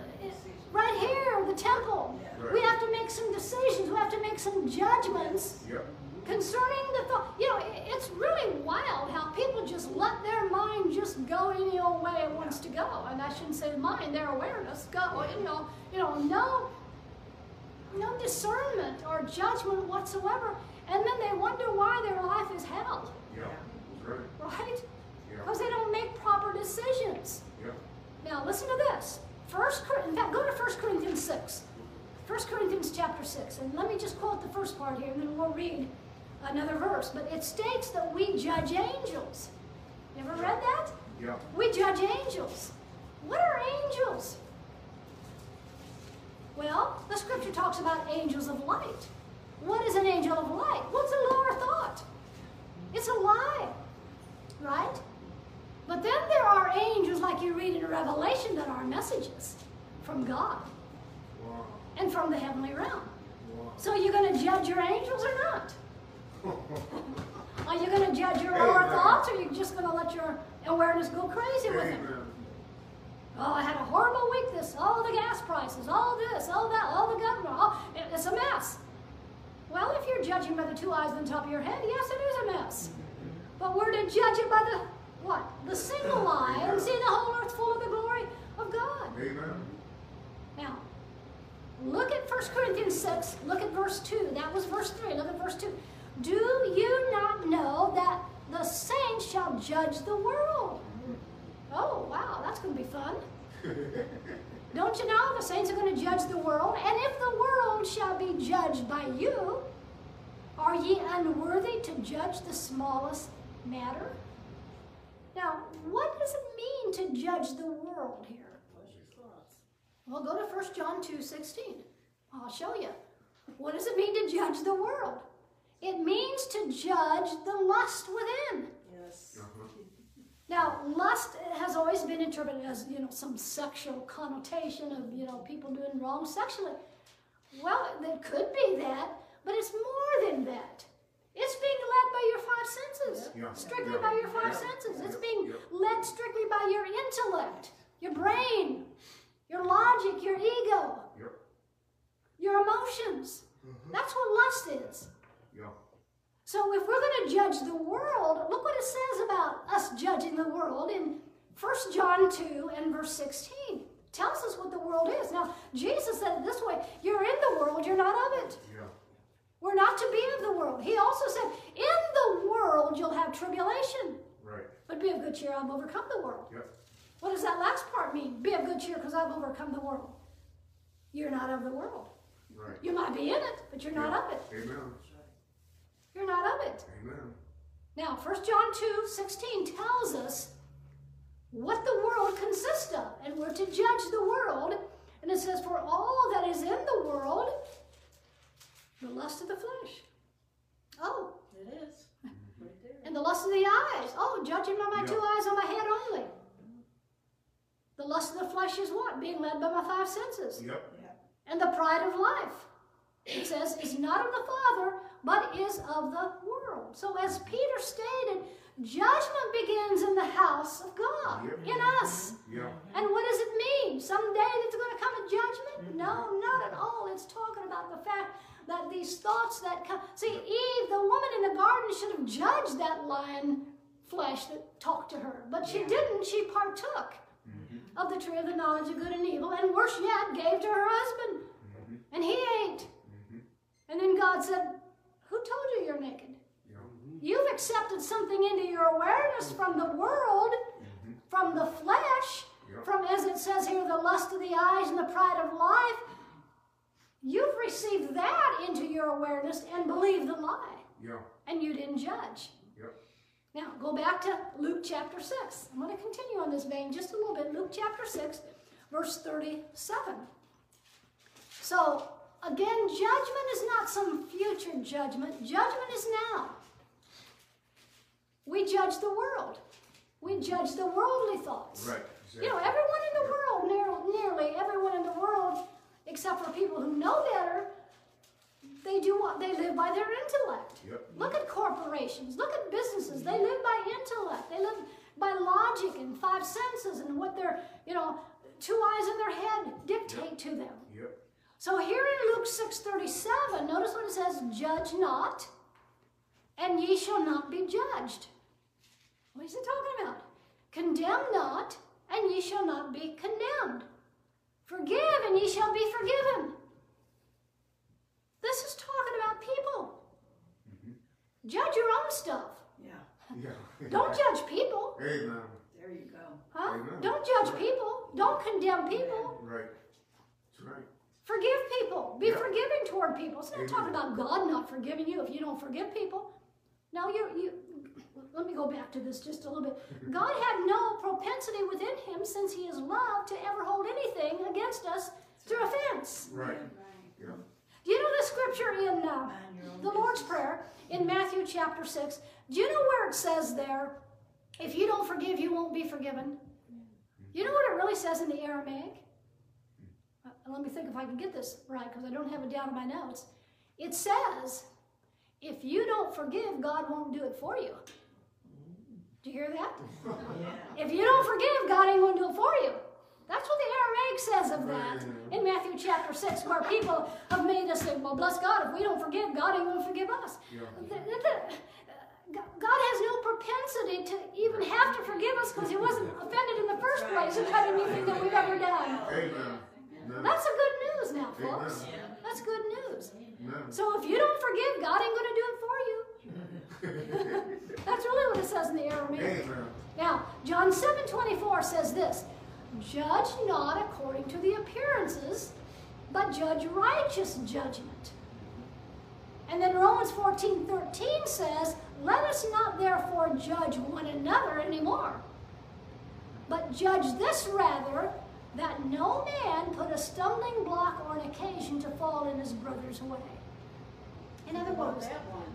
right here, the temple. Right. We have to make some decisions. We have to make some judgments Yeah. concerning the thought. You know, it's really wild how people just let their mind just go any old way it wants to go. And I shouldn't say mind, their awareness go. You know, you know, no, no discernment or judgment whatsoever. And then they wonder why their life is hell, Yeah, right. right? Yeah, Because they don't make proper decisions. yeah. Now listen to this. First, in fact, go to 1 Corinthians 6. 1 Corinthians chapter 6. And let me just quote the first part here, and then we'll read another verse. But it states that we judge angels. You ever read that? Yeah, We judge angels. What are angels? Well, the scripture talks about angels of light. What is an angel of light? What's a lower thought? It's a lie, right? But then there are angels, like you read in Revelation, that are messages from God wow, and from the heavenly realm. wow. So you're going to judge your angels or not? [LAUGHS] Are you going to judge your lower thoughts, or are you just going to let your awareness go crazy with it? Amen. Oh, I had a horrible week this, all the gas prices, all this, all that, all the government, all, it- it's a mess. Well, if you're judging by the two eyes on top of your head, yes, it is a mess. Mm-hmm. But we're to judge it by the, what? The single eye and see the whole earth full of the glory of God. Amen. Now, look at 1 Corinthians 6, look at verse 2. That was verse 3. Look at verse 2. Do you not know that the saints shall judge the world? Oh, wow, that's going to be fun. [LAUGHS] Don't you know the saints are going to judge the world? And if the world shall be judged by you, are ye unworthy to judge the smallest matter? Now, what does it mean to judge the world here? What's your thoughts? Well, go to 1 John 2 16. I'll show you. What does it mean to judge the world? It means to judge the lust within. Yes. Uh-huh. Now, lust has always been interpreted as, you know, some sexual connotation of, you know, people doing wrong sexually. Well, it could be that, but it's more than that. It's being led by your five senses. Yeah. Strictly Yeah. by your five Yeah. senses. It's being led strictly by your intellect, your brain, your logic, your ego, your emotions. Mm-hmm. That's what lust is. So if we're going to judge the world, look what it says about us judging the world in 1 John 2 and verse 16. Tells us what the world is. Now, Jesus said it this way You're in the world, you're not of it. Yeah. We're not to be of the world. He also said, In the world you'll have tribulation. Right. But be of good cheer, I've overcome the world. Yep. What does that last part mean? Be of good cheer because I've overcome the world. You're not of the world. Right. You might be in it, but you're not Yeah. of it. Amen. You're not of it. Amen. Now, 1 John 2 16 tells us what the world consists of, and we're to judge the world. And it says, For all that is in the world, the lust of the flesh. Oh, It is. Mm-hmm. Right there. and the lust of the eyes. Oh, judging by my Yeah. two eyes on my head only. The lust of the flesh is what? Being led by my five senses. Yep. Yeah. And the pride of life, it says, is not of the Father, but is of the world. So, as Peter stated, judgment begins in the house of God, Yep. in us. Yeah. And what does it mean? Someday that's going to come a judgment? Mm-hmm. No, not at all. It's talking about the fact that these thoughts that come. See, Eve, the woman in the garden, should have judged that lion flesh that talked to her, but she didn't. She partook mm-hmm. of the tree of the knowledge of good and evil, and worse yet, gave to her husband, mm-hmm. and he ate. Mm-hmm. And then God said, Who told you you're naked? You've accepted something into your awareness from the world, from the flesh, from, as it says here, the lust of the eyes and the pride of life. You've received that into your awareness and believed the lie, Yeah. and you didn't judge. Yep. Now, go back to Luke chapter 6. I'm going to continue on this vein just a little bit. Luke chapter 6, verse 37. So, again, judgment is not some future judgment, judgment is now. We judge the world, we judge the worldly thoughts. Right. You know, everyone in the world, near, nearly everyone in the world, except for people who know better, they do what? They live by their intellect. Yep. Look at corporations, look at businesses. They live by intellect. They live by logic and five senses and what their, you know, two eyes in their head dictate to them. Yep. So here in Luke 6:37, notice what it says, judge not, and ye shall not be judged. What is it talking about? Condemn not, and ye shall not be condemned. Forgive, and ye shall be forgiven. This is talking about people. Mm-hmm. Judge your own stuff. Yeah, [LAUGHS] Yeah. [LAUGHS] Don't judge people. Amen. there you go. Huh? Amen. Don't judge people. Don't condemn people. Right. That's right. Forgive people. Be Yeah. forgiving toward people. It's not Amen. talking about God not forgiving you if you don't forgive people. No, you you. Let me go back to this just a little bit. God had no propensity within Him, since He is love, to ever hold anything against us through offense. Right. Right. Yeah. Do you know the scripture in uh, Mind your the Lord's. Prayer in Matthew chapter 6? Do you know where it says there, if you don't forgive, you won't be forgiven? You know what it really says in the Aramaic? Uh, let me think if I can get this right because I don't have it down in my notes. It says, if you don't forgive, God won't do it for you. Do you hear that? Yeah. If you don't forgive, God ain't going to do it for you. That's what the Aramaic says of that in Matthew chapter 6, where people have made us say, well, bless God, if we don't forgive, God ain't going to forgive us. Yeah. God has no propensity to even have to forgive us because he wasn't offended in the first place about anything that we've ever done. Amen. Amen. That's a good news now, folks. Amen. That's good news. Amen. So if you don't forgive, God ain't going to do it for you. [LAUGHS] That's really what it says in the Aramaic. Amen. Now, John 7 24 says this Judge not according to the appearances, but judge righteous judgment. And then Romans 14 13 says, Let us not therefore judge one another anymore, but judge this rather, that no man put a stumbling block or an occasion to fall in his brother's way. In other words,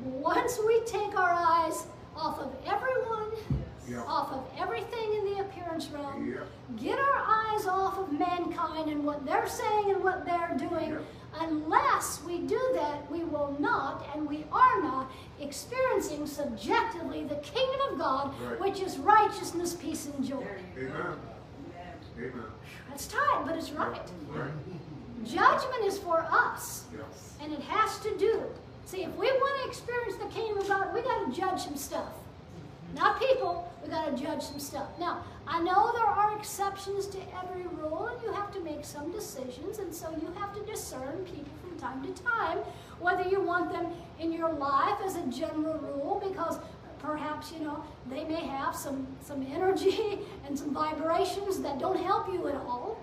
once we take our eyes off of everyone, Yeah. off of everything in the appearance realm, Yeah. get our eyes off of mankind and what they're saying and what they're doing. Yeah. Unless we do that, we will not and we are not experiencing subjectively the kingdom of God, Right. which is righteousness, peace, and joy. There you. Amen. Amen. Amen. That's tight, but it's right. Right. Judgment is for us, Yeah. and it has to do. See, if we want to experience the kingdom of God, we got to judge some stuff. Not people, we got to judge some stuff. Now, I know there are exceptions to every rule, and you have to make some decisions, and so you have to discern people from time to time, whether you want them in your life as a general rule, because perhaps you know they may have some some energy [LAUGHS] and some vibrations that don't help you at all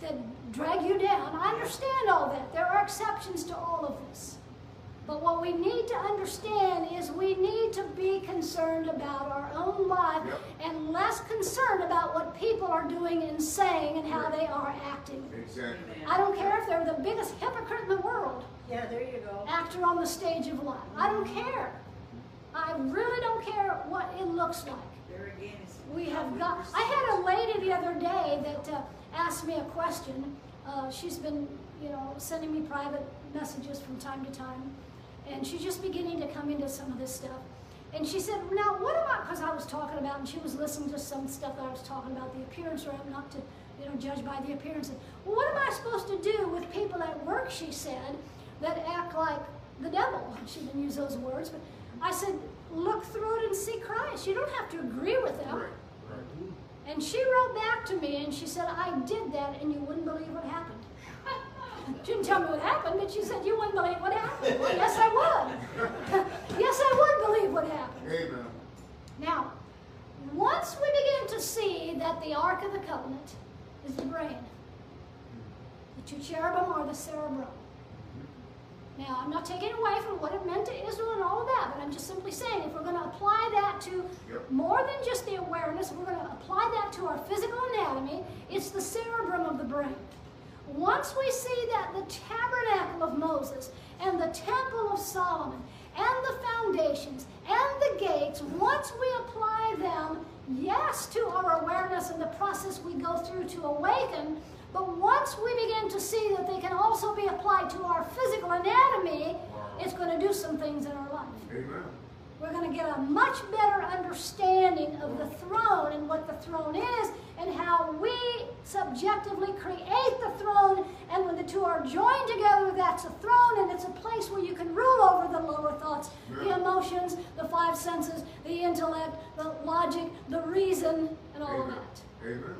that drag you down. I understand all that. There are exceptions to all of this. But what we need to understand is we need to be concerned about our own life Yep. and less concerned about what people are doing and saying and how they are acting. Exactly. I don't care if they're the biggest hypocrite in the world, Yeah, there you go. actor on the stage of life. I don't care. I really don't care what it looks like. There again is. We have got. I had a lady the other day that uh, asked me a question. Uh, she's been, you know, sending me private messages from time to time, and she's just beginning to come into some of this stuff. And she said, "Now, what about?" Because I was talking about, and she was listening to some stuff that I was talking about the appearance, or not to, you know, judge by the appearance. Well, what am I supposed to do with people at work? She said that act like the devil. [LAUGHS] She didn't use those words, but I said, look through it and see Christ. You don't have to agree with them. Right. Right. And she wrote back to me and she said, I did that and you wouldn't believe what happened. She didn't tell me what happened, but she said, You wouldn't believe what happened. Well, yes, I would. [LAUGHS] yes, I would believe what happened. Amen. Now, once we begin to see that the Ark of the Covenant is the brain, the two cherubim are the cerebrum. Now, I'm not taking away from what it meant to Israel and all of that, but I'm just simply saying if we're going to apply that to Yep. more than just the awareness, we're going to apply that to our physical anatomy, it's the cerebrum of the brain. Once we see that the tabernacle of Moses and the temple of Solomon and the foundations and the gates, once we apply them, yes, to our awareness and the process we go through to awaken, but once we begin to see that they can also be applied to our physical anatomy, it's going to do some things in our life. Amen. We're going to get a much better understanding of the throne and what the throne is and how we subjectively create the throne. And when the two are joined together, that's a throne and it's a place where you can rule over the lower thoughts, the emotions, the five senses, the intellect, the logic, the reason, and all of that. Amen.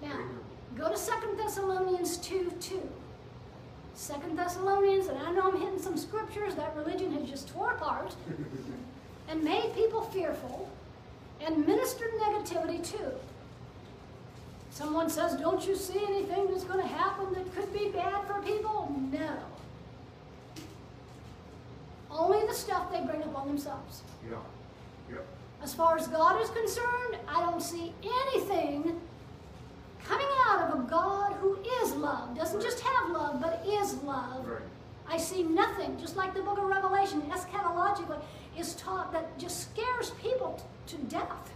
Now, Amen. go to 2 Thessalonians 2 2. Second Thessalonians, and I know I'm hitting some scriptures that religion has just tore apart [LAUGHS] and made people fearful and ministered negativity too. Someone says, Don't you see anything that's going to happen that could be bad for people? No. Only the stuff they bring upon themselves. Yeah. Yep. As far as God is concerned, I don't see anything coming out of a God who is love. Doesn't just have love, but is love. Right. I see nothing, just like the book of Revelation, eschatologically, is taught that just scares people to death.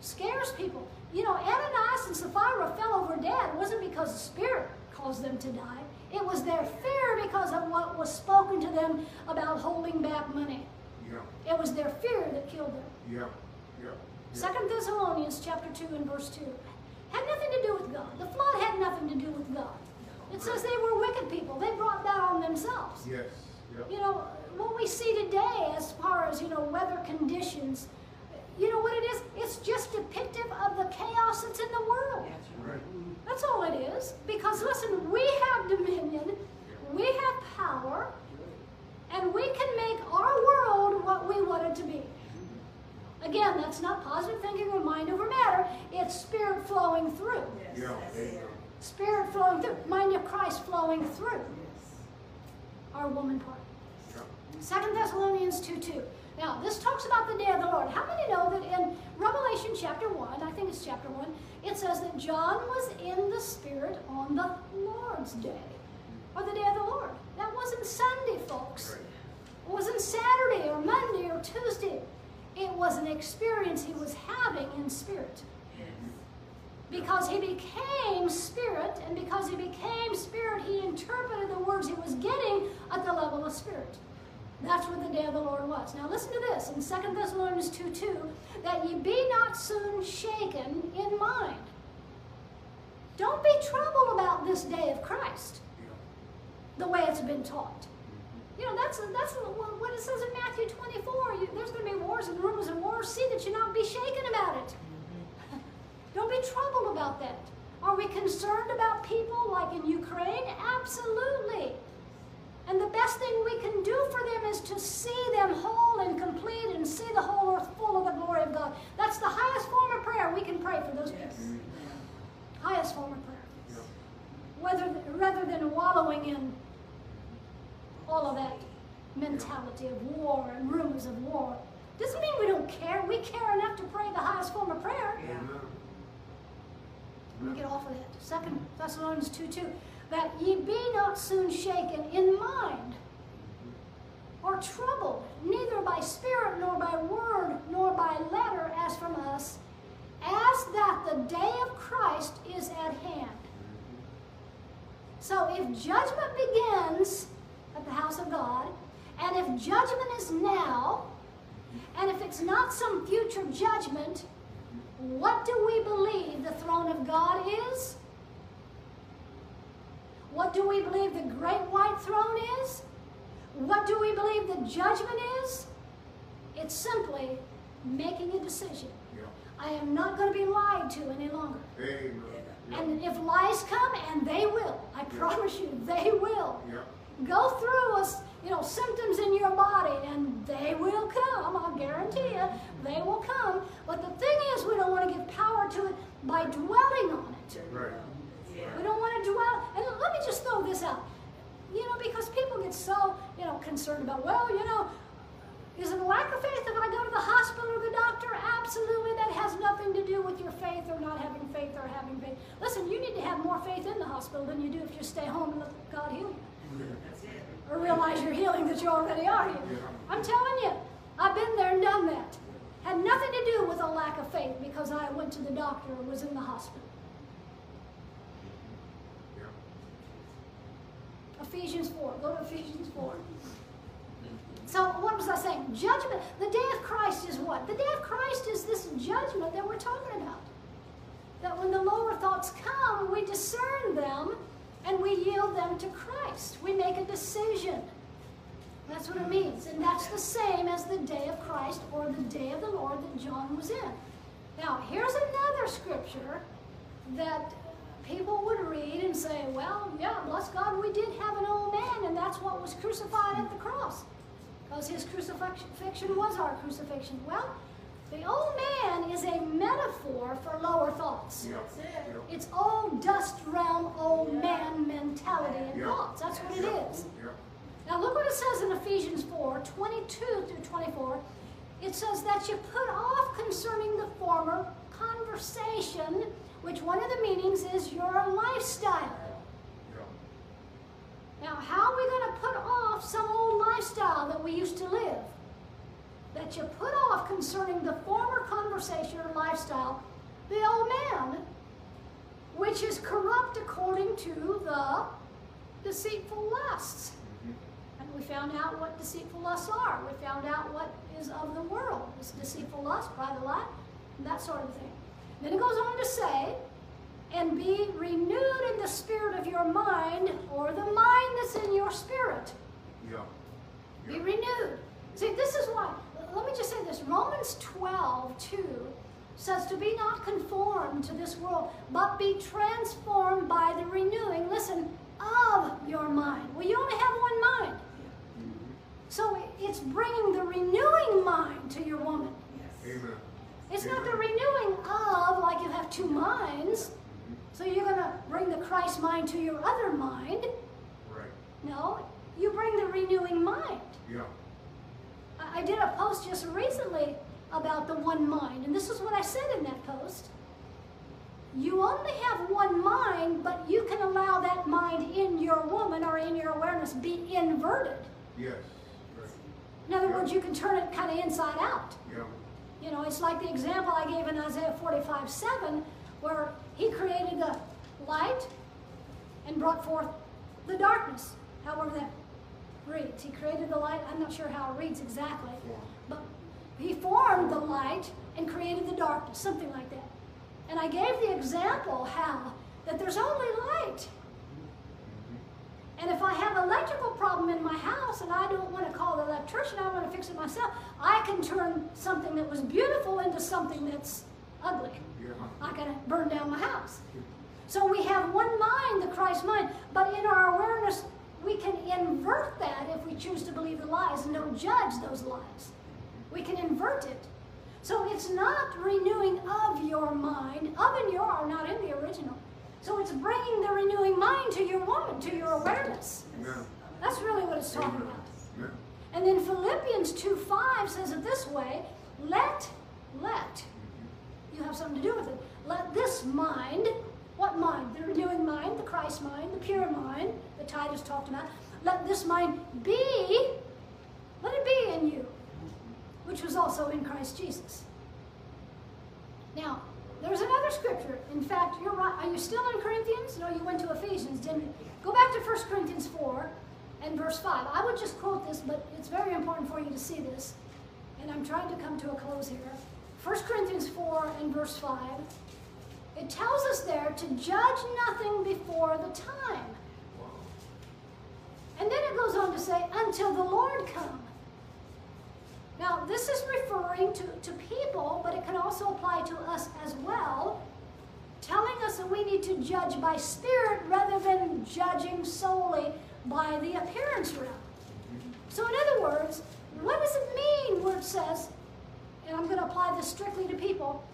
Scares people. You know, Ananias and Sapphira fell over dead. It wasn't because the Spirit caused them to die. It was their fear because of what was spoken to them about holding back money. Yeah. It was their fear that killed them. Yeah. Yeah. yeah. Second Thessalonians chapter 2 and verse 2 had nothing to do with God. The flood had nothing to do with God. It says they were wicked people. They brought that on themselves. Yes. Yep. You know, what we see today as far as, you know, weather conditions, you know what it is? It's just depictive of the chaos that's in the world. Right. That's all it is. Because listen, we have dominion, we have power, and we can make our world what we want it to be. Again, that's not positive thinking or mind over matter. It's spirit flowing through. Yes, Yeah. that's There you it. go. Spirit flowing through. Mind of Christ flowing through our woman part. Second Thessalonians 2 2. Now, this talks about the day of the Lord. How many know that in Revelation chapter 1, I think it's chapter 1, it says that John was in the Spirit on the Lord's day, or the day of the Lord. That wasn't Sunday, folks. It wasn't Saturday or Monday or Tuesday. It was an experience he was having in spirit. Because he became spirit, and because he became spirit, he interpreted the words he was getting at the level of spirit. That's what the day of the Lord was. Now listen to this in 2 Thessalonians 2 2 that ye be not soon shaken in mind. Don't be troubled about this day of Christ, the way it's been taught. You know, that's that's what it says in Matthew 24. You, there's going to be wars and rumors of wars. See that you not be shaken about it. Don't be troubled about that. Are we concerned about people like in Ukraine? Absolutely. And the best thing we can do for them is to see them whole and complete and see the whole earth full of the glory of God. That's the highest form of prayer we can pray for those Yes. people. Highest form of prayer. Whether, rather than wallowing in all of that mentality of war and rumors of war. Doesn't mean we don't care. We care enough to pray the highest form of prayer. Yeah. Let me get off of that. Second Thessalonians 2 2. That ye be not soon shaken in mind or troubled, neither by spirit, nor by word, nor by letter, as from us, as that the day of Christ is at hand. So if judgment begins at the house of God, and if judgment is now, and if it's not some future judgment, what do we believe the throne of God is? What do we believe the great white throne is? What do we believe the judgment is? It's simply making a decision. Yeah. I am not going to be lied to any longer. Amen. Yeah. And if lies come, and they will, I promise you, they will. Go through us, you know, symptoms in your body, and they will come. I'll guarantee you, they will come. But the thing is, we don't want to give power to it by dwelling on it. Right. We don't want to dwell. And let me just throw this out. You know, because people get so, you know, concerned about, well, you know, is it a lack of faith if I go to the hospital or the doctor? Absolutely, that has nothing to do with your faith or not having faith or having faith. Listen, you need to have more faith in the hospital than you do if you stay home and let God heal you. Or realize you're healing that you already are healed. I'm telling you, I've been there and done that. Had nothing to do with a lack of faith because I went to the doctor and was in the hospital. Ephesians 4. Go to Ephesians 4. So, what was I saying? Judgment. The day of Christ is what? The day of Christ is this judgment that we're talking about. That when the lower thoughts come, we discern them and we yield them to Christ. We make a decision. That's what it means. And that's the same as the day of Christ or the day of the Lord that John was in. Now, here's another scripture that people would read and say, well, yeah, bless God, we did have an old man, and that's what was crucified at the cross. Because his crucifixion was our crucifixion. Well, the old man is a metaphor for lower thoughts. That's it. It's old dust realm, old man mentality and Yeah. thoughts. That's what it is. Now look what it says in Ephesians 4, 22 through 24. It says that you put off concerning the former conversation, which one of the meanings is your lifestyle. Now, how are we going to put off some old lifestyle that we used to live? That you put off concerning the former conversation or lifestyle, the old man, which is corrupt according to the deceitful lusts. Mhm. And we found out what deceitful lusts are. We found out what is of the world. It's deceitful lust, pride of life, and that sort of thing. Then it goes on to say, and be renewed in the spirit of your mind, or the mind that's in your spirit. Yeah. Be renewed. See, this is why. Let me just say this. Romans 12, 2 says to be not conformed to this world, but be transformed by the renewing, listen, of your mind. Well, you only have one mind. Mhm. So it's bringing the renewing mind to your woman. Yes. Amen. It's not the renewing of, like you have two minds. Mhm. So you're going to bring the Christ mind to your other mind. Right. No, you bring the renewing mind. Yeah. I did a post just recently about the one mind, and this is what I said in that post. You only have one mind, but you can allow that mind in your woman or in your awareness be inverted. Yes. Right. In other words, you can turn it kind of inside out. Yeah. You know, it's like the example I gave in Isaiah 45 7, where he created the light and brought forth the darkness. However, that reads. He created the light. I'm not sure how it reads exactly. But he formed the light and created the darkness, something like that. And I gave the example how that there's only light. And if I have an electrical problem in my house and I don't want to call the electrician, I want to fix it myself, I can turn something that was beautiful into something that's ugly. I can burn down my house. So we have one mind, the Christ mind, but in our awareness, we can invert that if we choose to believe the lies and don't judge those lies. We can invert it. So it's not renewing of your mind, of and your are not in the original. So it's bringing the renewing mind to your woman, to your awareness. Amen. That's really what it's talking about. Amen. And then Philippians 2 5 says it this way let, let, you have something to do with it. Let this mind, what mind? The renewing mind, the Christ mind, the pure mind that Titus talked about. Let this mind be, let it be in you, which was also in Christ Jesus. Now, there's another scripture. In fact, you're right. Are you still in Corinthians? No, you went to Ephesians, didn't you? Go back to 1 Corinthians 4 and verse 5. I would just quote this, but it's very important for you to see this. And I'm trying to come to a close here. 1 Corinthians 4 and verse 5. It tells us there to judge nothing before the time. And then it goes on to say, until the Lord come. Now, this is referring to, to people, but it can also apply to us as well, telling us that we need to judge by spirit rather than judging solely by the appearance realm. So, in other words, what does it mean where it says, and I'm going to apply this strictly to people,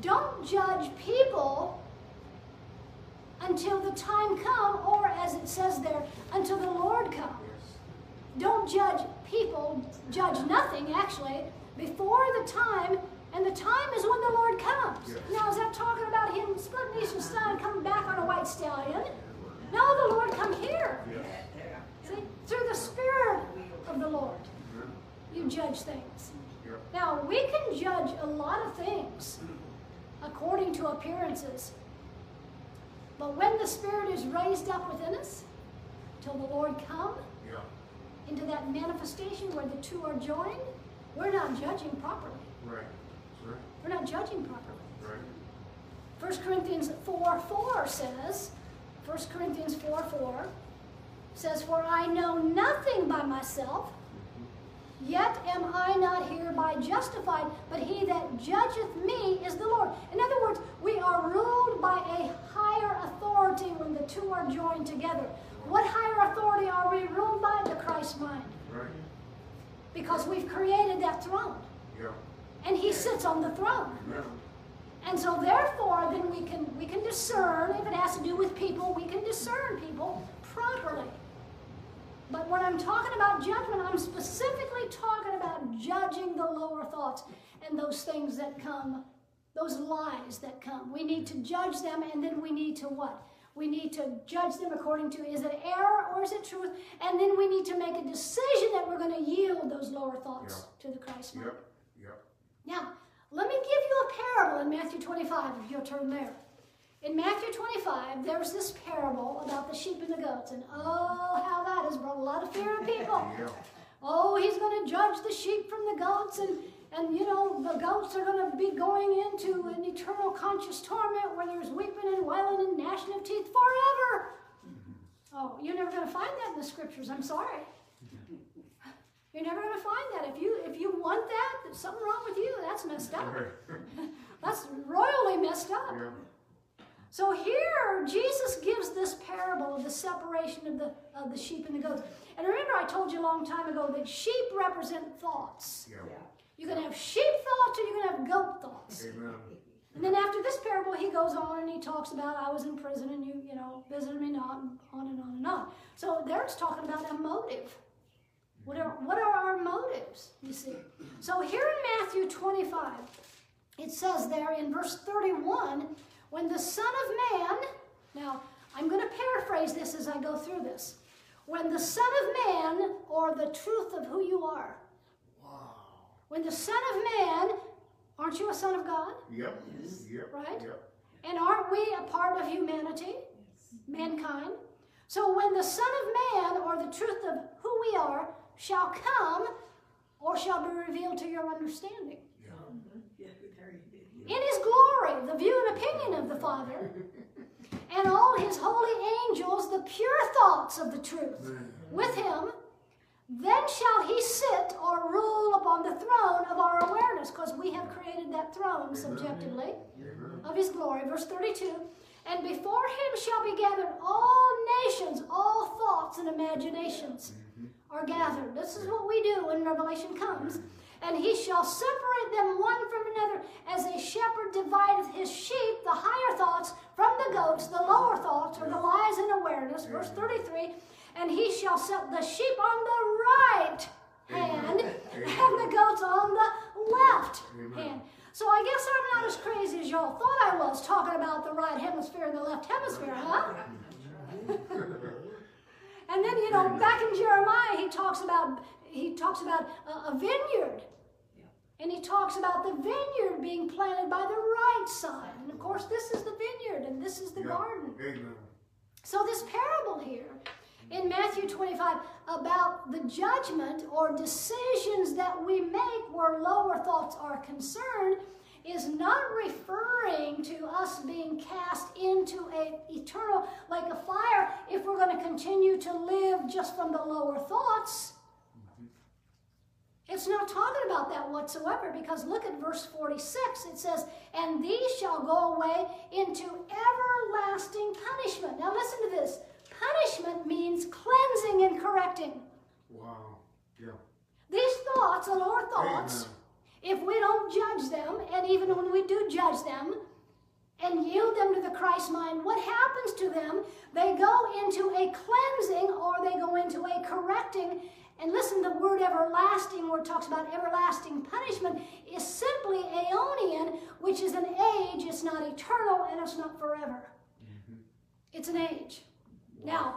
don't judge people until the time come, or as it says there, until the Lord comes. Don't judge people, judge nothing actually, before the time, and the time is when the Lord comes. Yes. Now, is that talking about him splitting east and side, coming back on a white stallion? No, the Lord come here. Yes. See, through the Spirit of the Lord, you judge things. Now, we can judge a lot of things according to appearances. But when the Spirit is raised up within us, till the Lord come Yeah. into that manifestation where the two are joined, we're not judging properly. Right. Right. We're not judging properly. Right. 1 Corinthians 4 4 says, 1 Corinthians 4 4 says, For I know nothing by myself, yet am I not hereby justified, but he that judgeth me is the Lord. In other words, we are ruled by a higher authority when the two are joined together. What higher authority are we ruled by? The Christ mind. Right. Because we've created that throne. Yeah. And he sits on the throne. Amen. And so therefore then we can we can discern, if it has to do with people, we can discern people properly. But when I'm talking about judgment, I'm specifically talking about judging the lower thoughts and those things that come, those lies that come. We need to judge them and then we need to what? We need to judge them according to is it error or is it truth? And then we need to make a decision that we're going to yield those lower thoughts to the Christ mind. Yep. Yep. Now, let me give you a parable in Matthew 25, if you'll turn there. In Matthew 25, there's this parable about the sheep and the goats, and oh, how that has brought a lot of fear in people. Oh, he's going to judge the sheep from the goats, and, and you know, the goats are going to be going into an eternal conscious torment where there's weeping and wailing and gnashing of teeth forever. Oh, you're never going to find that in the scriptures. I'm sorry. You're never going to find that. If you if you want that, there's something wrong with you. That's messed up. That's royally messed up. Yeah. So here, Jesus gives this parable of the separation of the of the sheep and the goats. And remember, I told you a long time ago that sheep represent thoughts. Yeah. You can have sheep thoughts, or you can have goat thoughts. Amen. And then after this parable, he goes on and he talks about I was in prison and you you know visited me not, and on and on and on. So there it's talking about a motive. What are what are our motives? You see. So here in Matthew 25, it says there in verse 31, when the Son of Man, now I'm going to paraphrase this as I go through this. When the Son of Man, or the truth of who you are, Wow. when the Son of Man, aren't you a son of God? Yep. Yep. Right? Yep. And aren't we a part of humanity, mankind? So when the Son of Man, or the truth of who we are, shall come, or shall be revealed to your understanding. Yeah. Yeah, there you did. In his glory, the view and opinion of the Father, and all his holy angels, the pure thoughts of the truth, with him, then shall he sit or rule upon the throne of our awareness, because we have created that throne subjectively of his glory. Verse 32 And before him shall be gathered all nations, all thoughts and imaginations mm-hmm. are gathered. This is what we do when Revelation comes. And he shall separate them one from another, as a shepherd divideth his sheep, the higher thoughts, from the goats, the lower thoughts, or the lies and awareness. Verse 33 And he shall set the sheep on the right hand, and the goats on the left hand. So I guess I'm not as crazy as y'all thought I was talking about the right hemisphere and the left hemisphere, huh? [LAUGHS] And then you know, back in Jeremiah, he talks about he talks about a, a vineyard, and he talks about the vineyard being planted by the right side. And of course, this is the vineyard, and this is the Yeah. garden. Amen. So this parable here in Matthew 25 about the judgment or decisions that we make where lower thoughts are concerned is not referring to us being cast into a eternal like a fire if we're going to continue to live just from the lower thoughts. It's not talking about that whatsoever because look at verse 46. It says, And these shall go away into everlasting punishment. Now listen to this. Punishment means cleansing and correcting. Wow. Yeah. These thoughts, the lower thoughts, Amen. if we don't judge them, and even when we do judge them and yield them to the Christ mind, what happens to them? They go into a cleansing or they go into a correcting. And listen, the word everlasting, where it talks about everlasting punishment, is simply aeonian, which is an age. It's not eternal and it's not forever. Mm-hmm. It's an age. Now,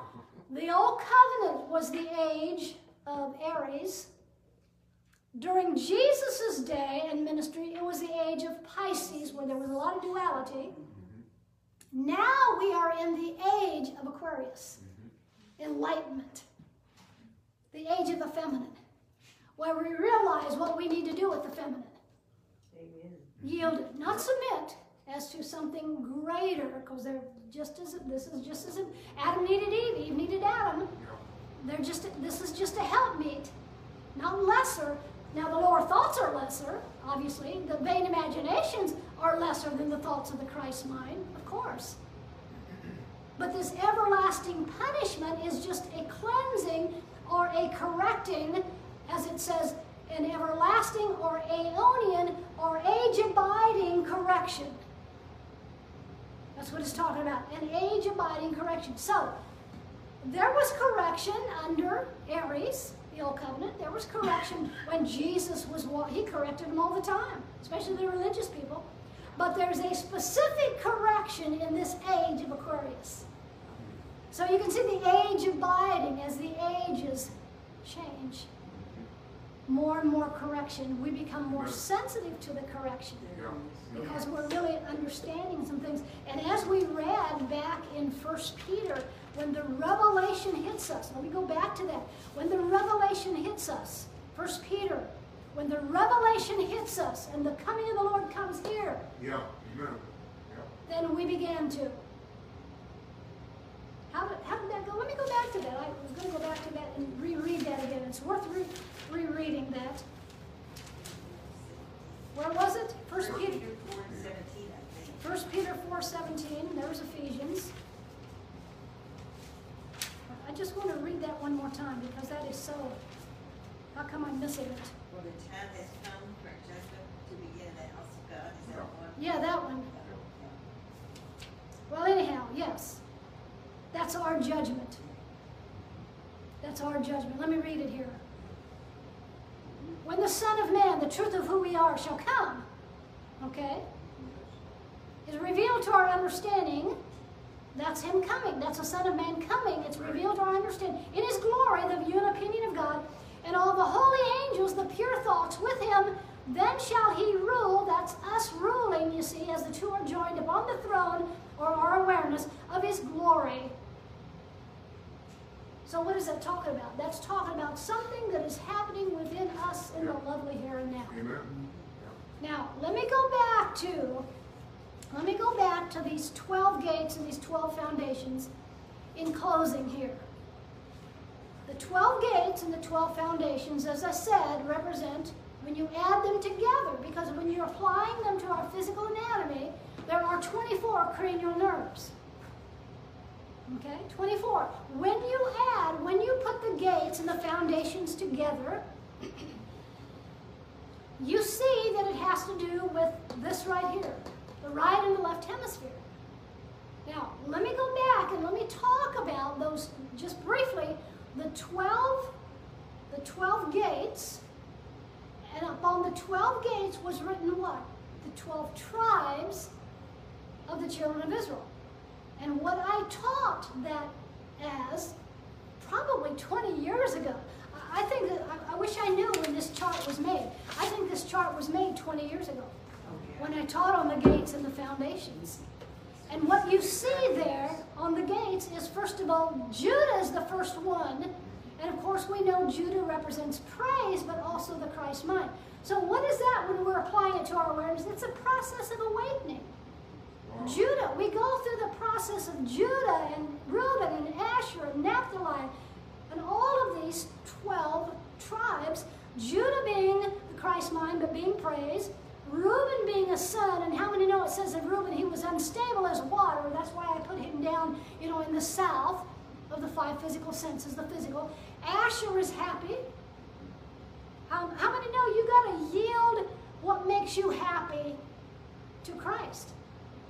the old covenant was the age of Aries. During Jesus' day and ministry, it was the age of Pisces, where there was a lot of duality. Mm-hmm. Now we are in the age of Aquarius, mm-hmm. enlightenment, the age of the feminine, where we realize what we need to do with the feminine. Amen. Yield not submit, as to something greater, because they're just as this is just as Adam needed Eve, Eve needed Adam. They're just this is just a helpmeet, not lesser. Now the lower thoughts are lesser, obviously. The vain imaginations are lesser than the thoughts of the Christ mind, of course. But this everlasting everlasting punishment is just a cleansing or a correcting, as it says, an everlasting or aeonian or age abiding correction. That's what it's talking about an age abiding correction. So, there was correction under Aries, the Old Covenant. There was correction [LAUGHS] when Jesus was, he corrected them all the time, especially the religious people. But there's a specific correction in this age of Aquarius. So you can see the age of abiding as the ages change. More and more correction. We become more sensitive to the correction because we're really understanding some things. And as we read back in First Peter, when the revelation hits us, let me go back to that. When the revelation hits us, First Peter, when the revelation hits us and the coming of the Lord comes here, Yeah. Amen. Yeah. then we began to. How did, how did that go? Let me go back to that. I was going to go back to that and reread that again. It's worth re- rereading that. Where was it? First Peter. Peter four and seventeen, I think. First Peter four seventeen. There's Ephesians. I just want to read that one more time because that is so. How come I'm missing it? For the time has come for judgment to begin in the house of God, is that one? Yeah, that one. Well, anyhow, yes. That's our judgment. That's our judgment. Let me read it here. When the Son of Man, the truth of who we are, shall come, okay, is revealed to our understanding. That's Him coming. That's the Son of Man coming. It's revealed to our understanding. In His glory, the view and opinion of God, and all the holy angels, the pure thoughts with Him, then shall He rule. That's us ruling, you see, as the two are joined upon the throne, or our awareness of His glory. So, what is that talking about? That's talking about something that is happening within us in the lovely here and now. Amen. Now, let me go back to let me go back to these 12 gates and these 12 foundations in closing here. The 12 gates and the 12 foundations, as I said, represent when you add them together, because when you're applying them to our physical anatomy, there are 24 cranial nerves. Okay, 24. When you add, when you put the gates and the foundations together, you see that it has to do with this right here, the right and the left hemisphere. Now, let me go back and let me talk about those just briefly. The 12, the 12 gates, and upon the 12 gates was written what? The 12 tribes of the children of Israel. And what I taught that as probably 20 years ago, I think that I, I wish I knew when this chart was made. I think this chart was made 20 years ago oh, when I taught on the gates and the foundations. And what you see there on the gates is, first of all, Judah is the first one. And of course, we know Judah represents praise, but also the Christ mind. So, what is that when we're applying it to our awareness? It's a process of awakening. Judah, we go through the process of Judah and Reuben and Asher and Naphtali and all of these 12 tribes, Judah being the Christ mind but being praised, Reuben being a son, and how many know it says of Reuben he was unstable as water? That's why I put him down, you know, in the south of the five physical senses, the physical. Asher is happy. Um, how many know you got to yield what makes you happy to Christ?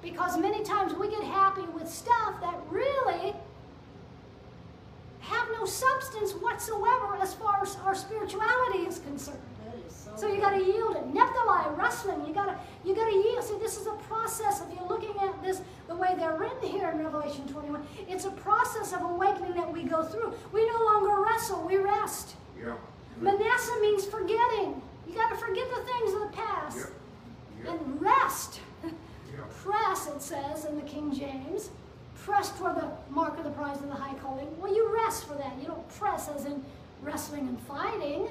Because many times we get happy with stuff that really have no substance whatsoever as far as our spirituality is concerned. That is so. So you got to yield it. Naphtali, wrestling, you got to you got to yield. See, this is a process. If you're looking at this the way they're written here in Revelation 21, it's a process of awakening that we go through. We no longer wrestle; we rest. Yeah. Manasseh means forgetting. You got to forget the things of the past Yep. Yep. and rest. Press, it says in the King James. Press toward the mark of the prize of the high calling. Well, you rest for that. You don't press as in wrestling and fighting.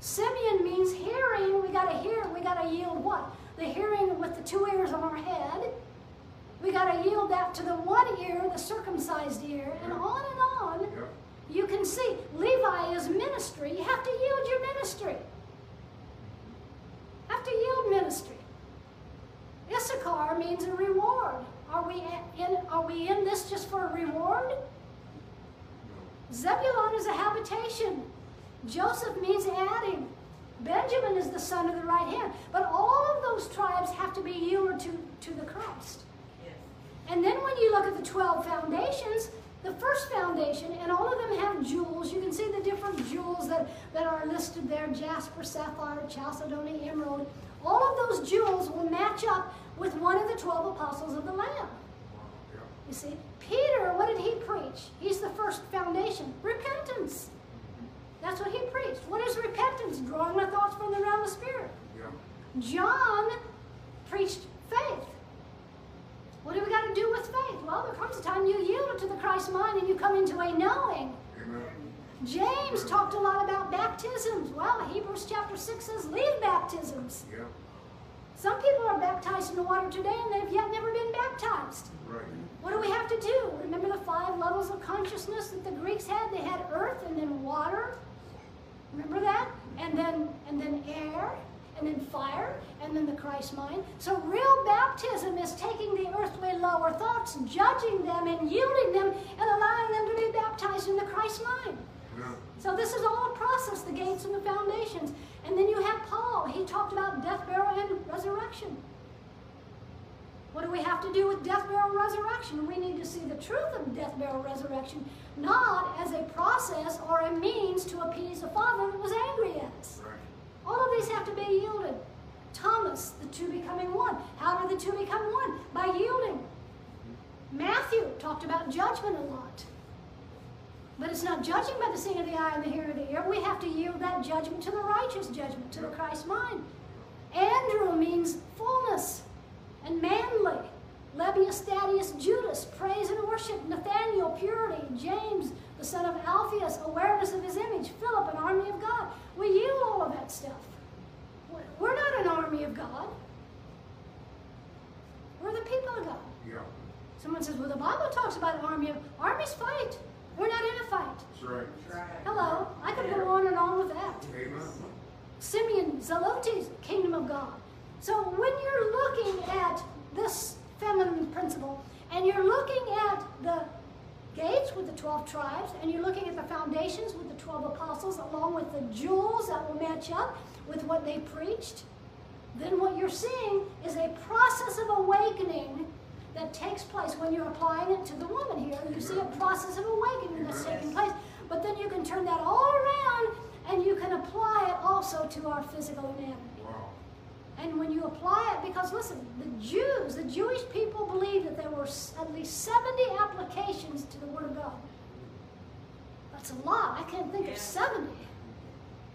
Simeon means hearing. We got to hear. We got to yield what? The hearing with the two ears on our head. We got to yield that to the one ear, the circumcised ear, and on and on. Yep. You can see Levi is ministry. You have to yield your ministry. Have to yield ministry. Issachar means a reward. Are we in? Are we in this just for a reward? Zebulon is a habitation. Joseph means adding. Benjamin is the son of the right hand. But all of those tribes have to be yielded to, to the Christ. Yes. And then when you look at the 12 foundations, the first foundation, and all of them have jewels. You can see the different jewels that, that are listed there jasper, sapphire, chalcedony, emerald. All of those jewels will match up with one of the 12 apostles of the Lamb. You see, Peter, what did he preach? He's the first foundation repentance. That's what he preached. What is repentance? Drawing the thoughts from the realm of spirit. Yeah. John preached faith. What do we got to do with faith? Well, there comes a time you yield it to the Christ mind and you come into a knowing. James talked a lot about baptisms. Well, Hebrews chapter 6 says leave baptisms. Yeah. Some people are baptized in the water today and they've yet never been baptized. Right. What do we have to do? Remember the five levels of consciousness that the Greeks had? They had earth and then water. Remember that? And then and then air and then fire and then the Christ mind. So real baptism is taking the earthly lower thoughts, judging them and yielding them and allowing them to be baptized in the Christ mind. So this is all a process, the gates and the foundations. And then you have Paul. He talked about death, burial, and resurrection. What do we have to do with death, burial, resurrection? We need to see the truth of death, burial, resurrection, not as a process or a means to appease a father that was angry at us. Right. All of these have to be yielded. Thomas, the two becoming one. How do the two become one? By yielding. Mm-hmm. Matthew talked about judgment a lot. But it's not judging by the seeing of the eye and the hearing of the ear. We have to yield that judgment to the righteous judgment, to the Christ mind. Andrew means fullness and manly. Lebbeus, Thaddeus, Judas, praise and worship. Nathaniel, purity. James, the son of Alphaeus, awareness of his image. Philip, an army of God. We yield all of that stuff. We're not an army of God. We're the people of God. Yeah. Someone says, well, the Bible talks about an army of armies fight. We're not in a fight. That's right. That's right. Hello. I could go on and on with that. Amen. Simeon, Zelotes, kingdom of God. So when you're looking at this feminine principle, and you're looking at the gates with the 12 tribes, and you're looking at the foundations with the 12 apostles, along with the jewels that will match up with what they preached, then what you're seeing is a process of awakening that takes place when you're applying it to the woman here. You see a process of awakening that's taking place. But then you can turn that all around and you can apply it also to our physical anatomy. Wow. And when you apply it, because listen, the Jews, the Jewish people believed that there were at least 70 applications to the Word of God. That's a lot. I can't think Yeah. of 70.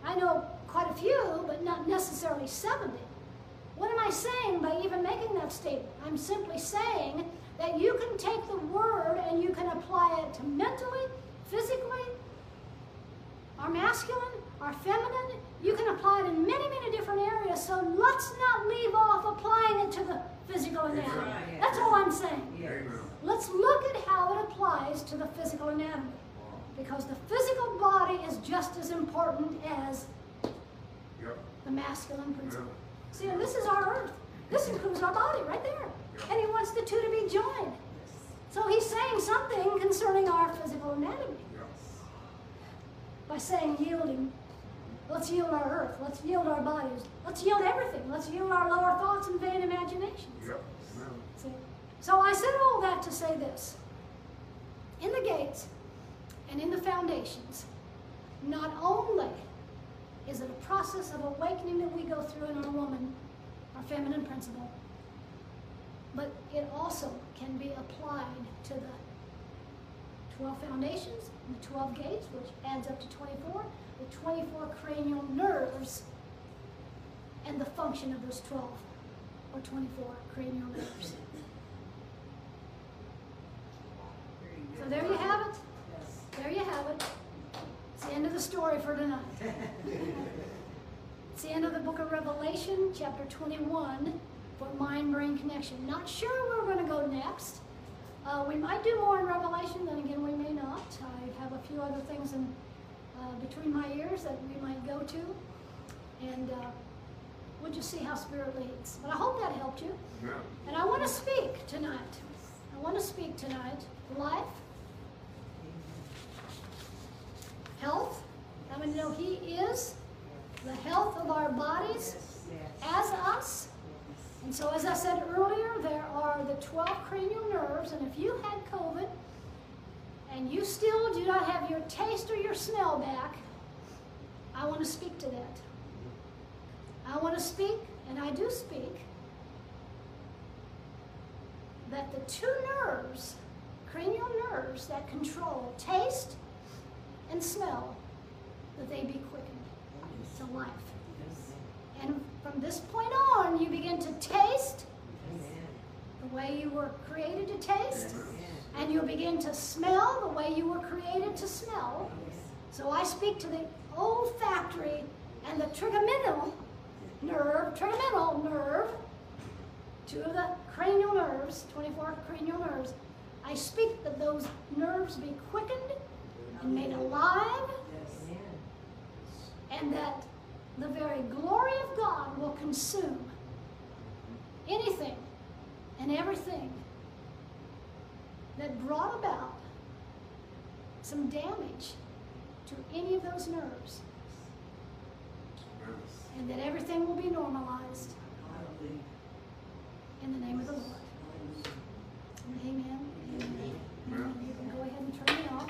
I know quite a few, but not necessarily 70. What am I saying by even making that statement? I'm simply saying that you can take the Word and you can apply it to mentally, physically, our masculine, our feminine. You can apply it in many, many different areas. So let's not leave off applying it to the physical anatomy. That's all I'm saying. Yes. Let's look at how it applies to the physical anatomy. Because the physical body is just as important as the masculine principle. See, and this is our earth. This includes our body right there. And he wants the two to be joined. So he's saying something concerning our physical anatomy by saying yielding. Let's yield our earth. Let's yield our bodies. Let's yield everything. Let's yield our lower thoughts and vain imaginations. Yep. Amen. See? So I said all that to say this. In the gates and in the foundations, not only is it a process of awakening that we go through in our woman, our feminine principle, but it also can be applied to the 12 foundations, and the 12 gates, which adds up to 24, the 24 cranial nerves, and the function of those 12 or 24 cranial nerves. So there you have it. Yes. There you have it. It's the end of the story for tonight. It's the end of the book of Revelation, chapter 21, for mind brain connection. Not sure where we're going to go next. Uh, we might do more in Revelation, then again, we may not. I have a few other things in uh, between my ears that we might go to. And uh, we'll just see how Spirit leads. But I hope that helped you. Amen. And I want to speak tonight. I want to speak tonight life health. How many know He is the health of our bodies as us? And so, as I said earlier, there are the 12 cranial nerves, and if you had COVID and you still do not have your taste or your smell back, I want to speak to that. I want to speak, and I do speak, that the two nerves, cranial nerves that control taste and smell, that they be quickened to life. And from this point on, you begin to taste the way you were created to taste, and you'll begin to smell the way you were created to smell. So I speak to the olfactory and the trigeminal nerve, trigeminal nerve, two of the cranial nerves, 24 cranial nerves. I speak that those nerves be quickened and made alive, and that the very glory of God will consume anything and everything that brought about some damage to any of those nerves, and that everything will be normalized in the name of the Lord. Amen. Amen. Amen. You can go ahead and turn me off.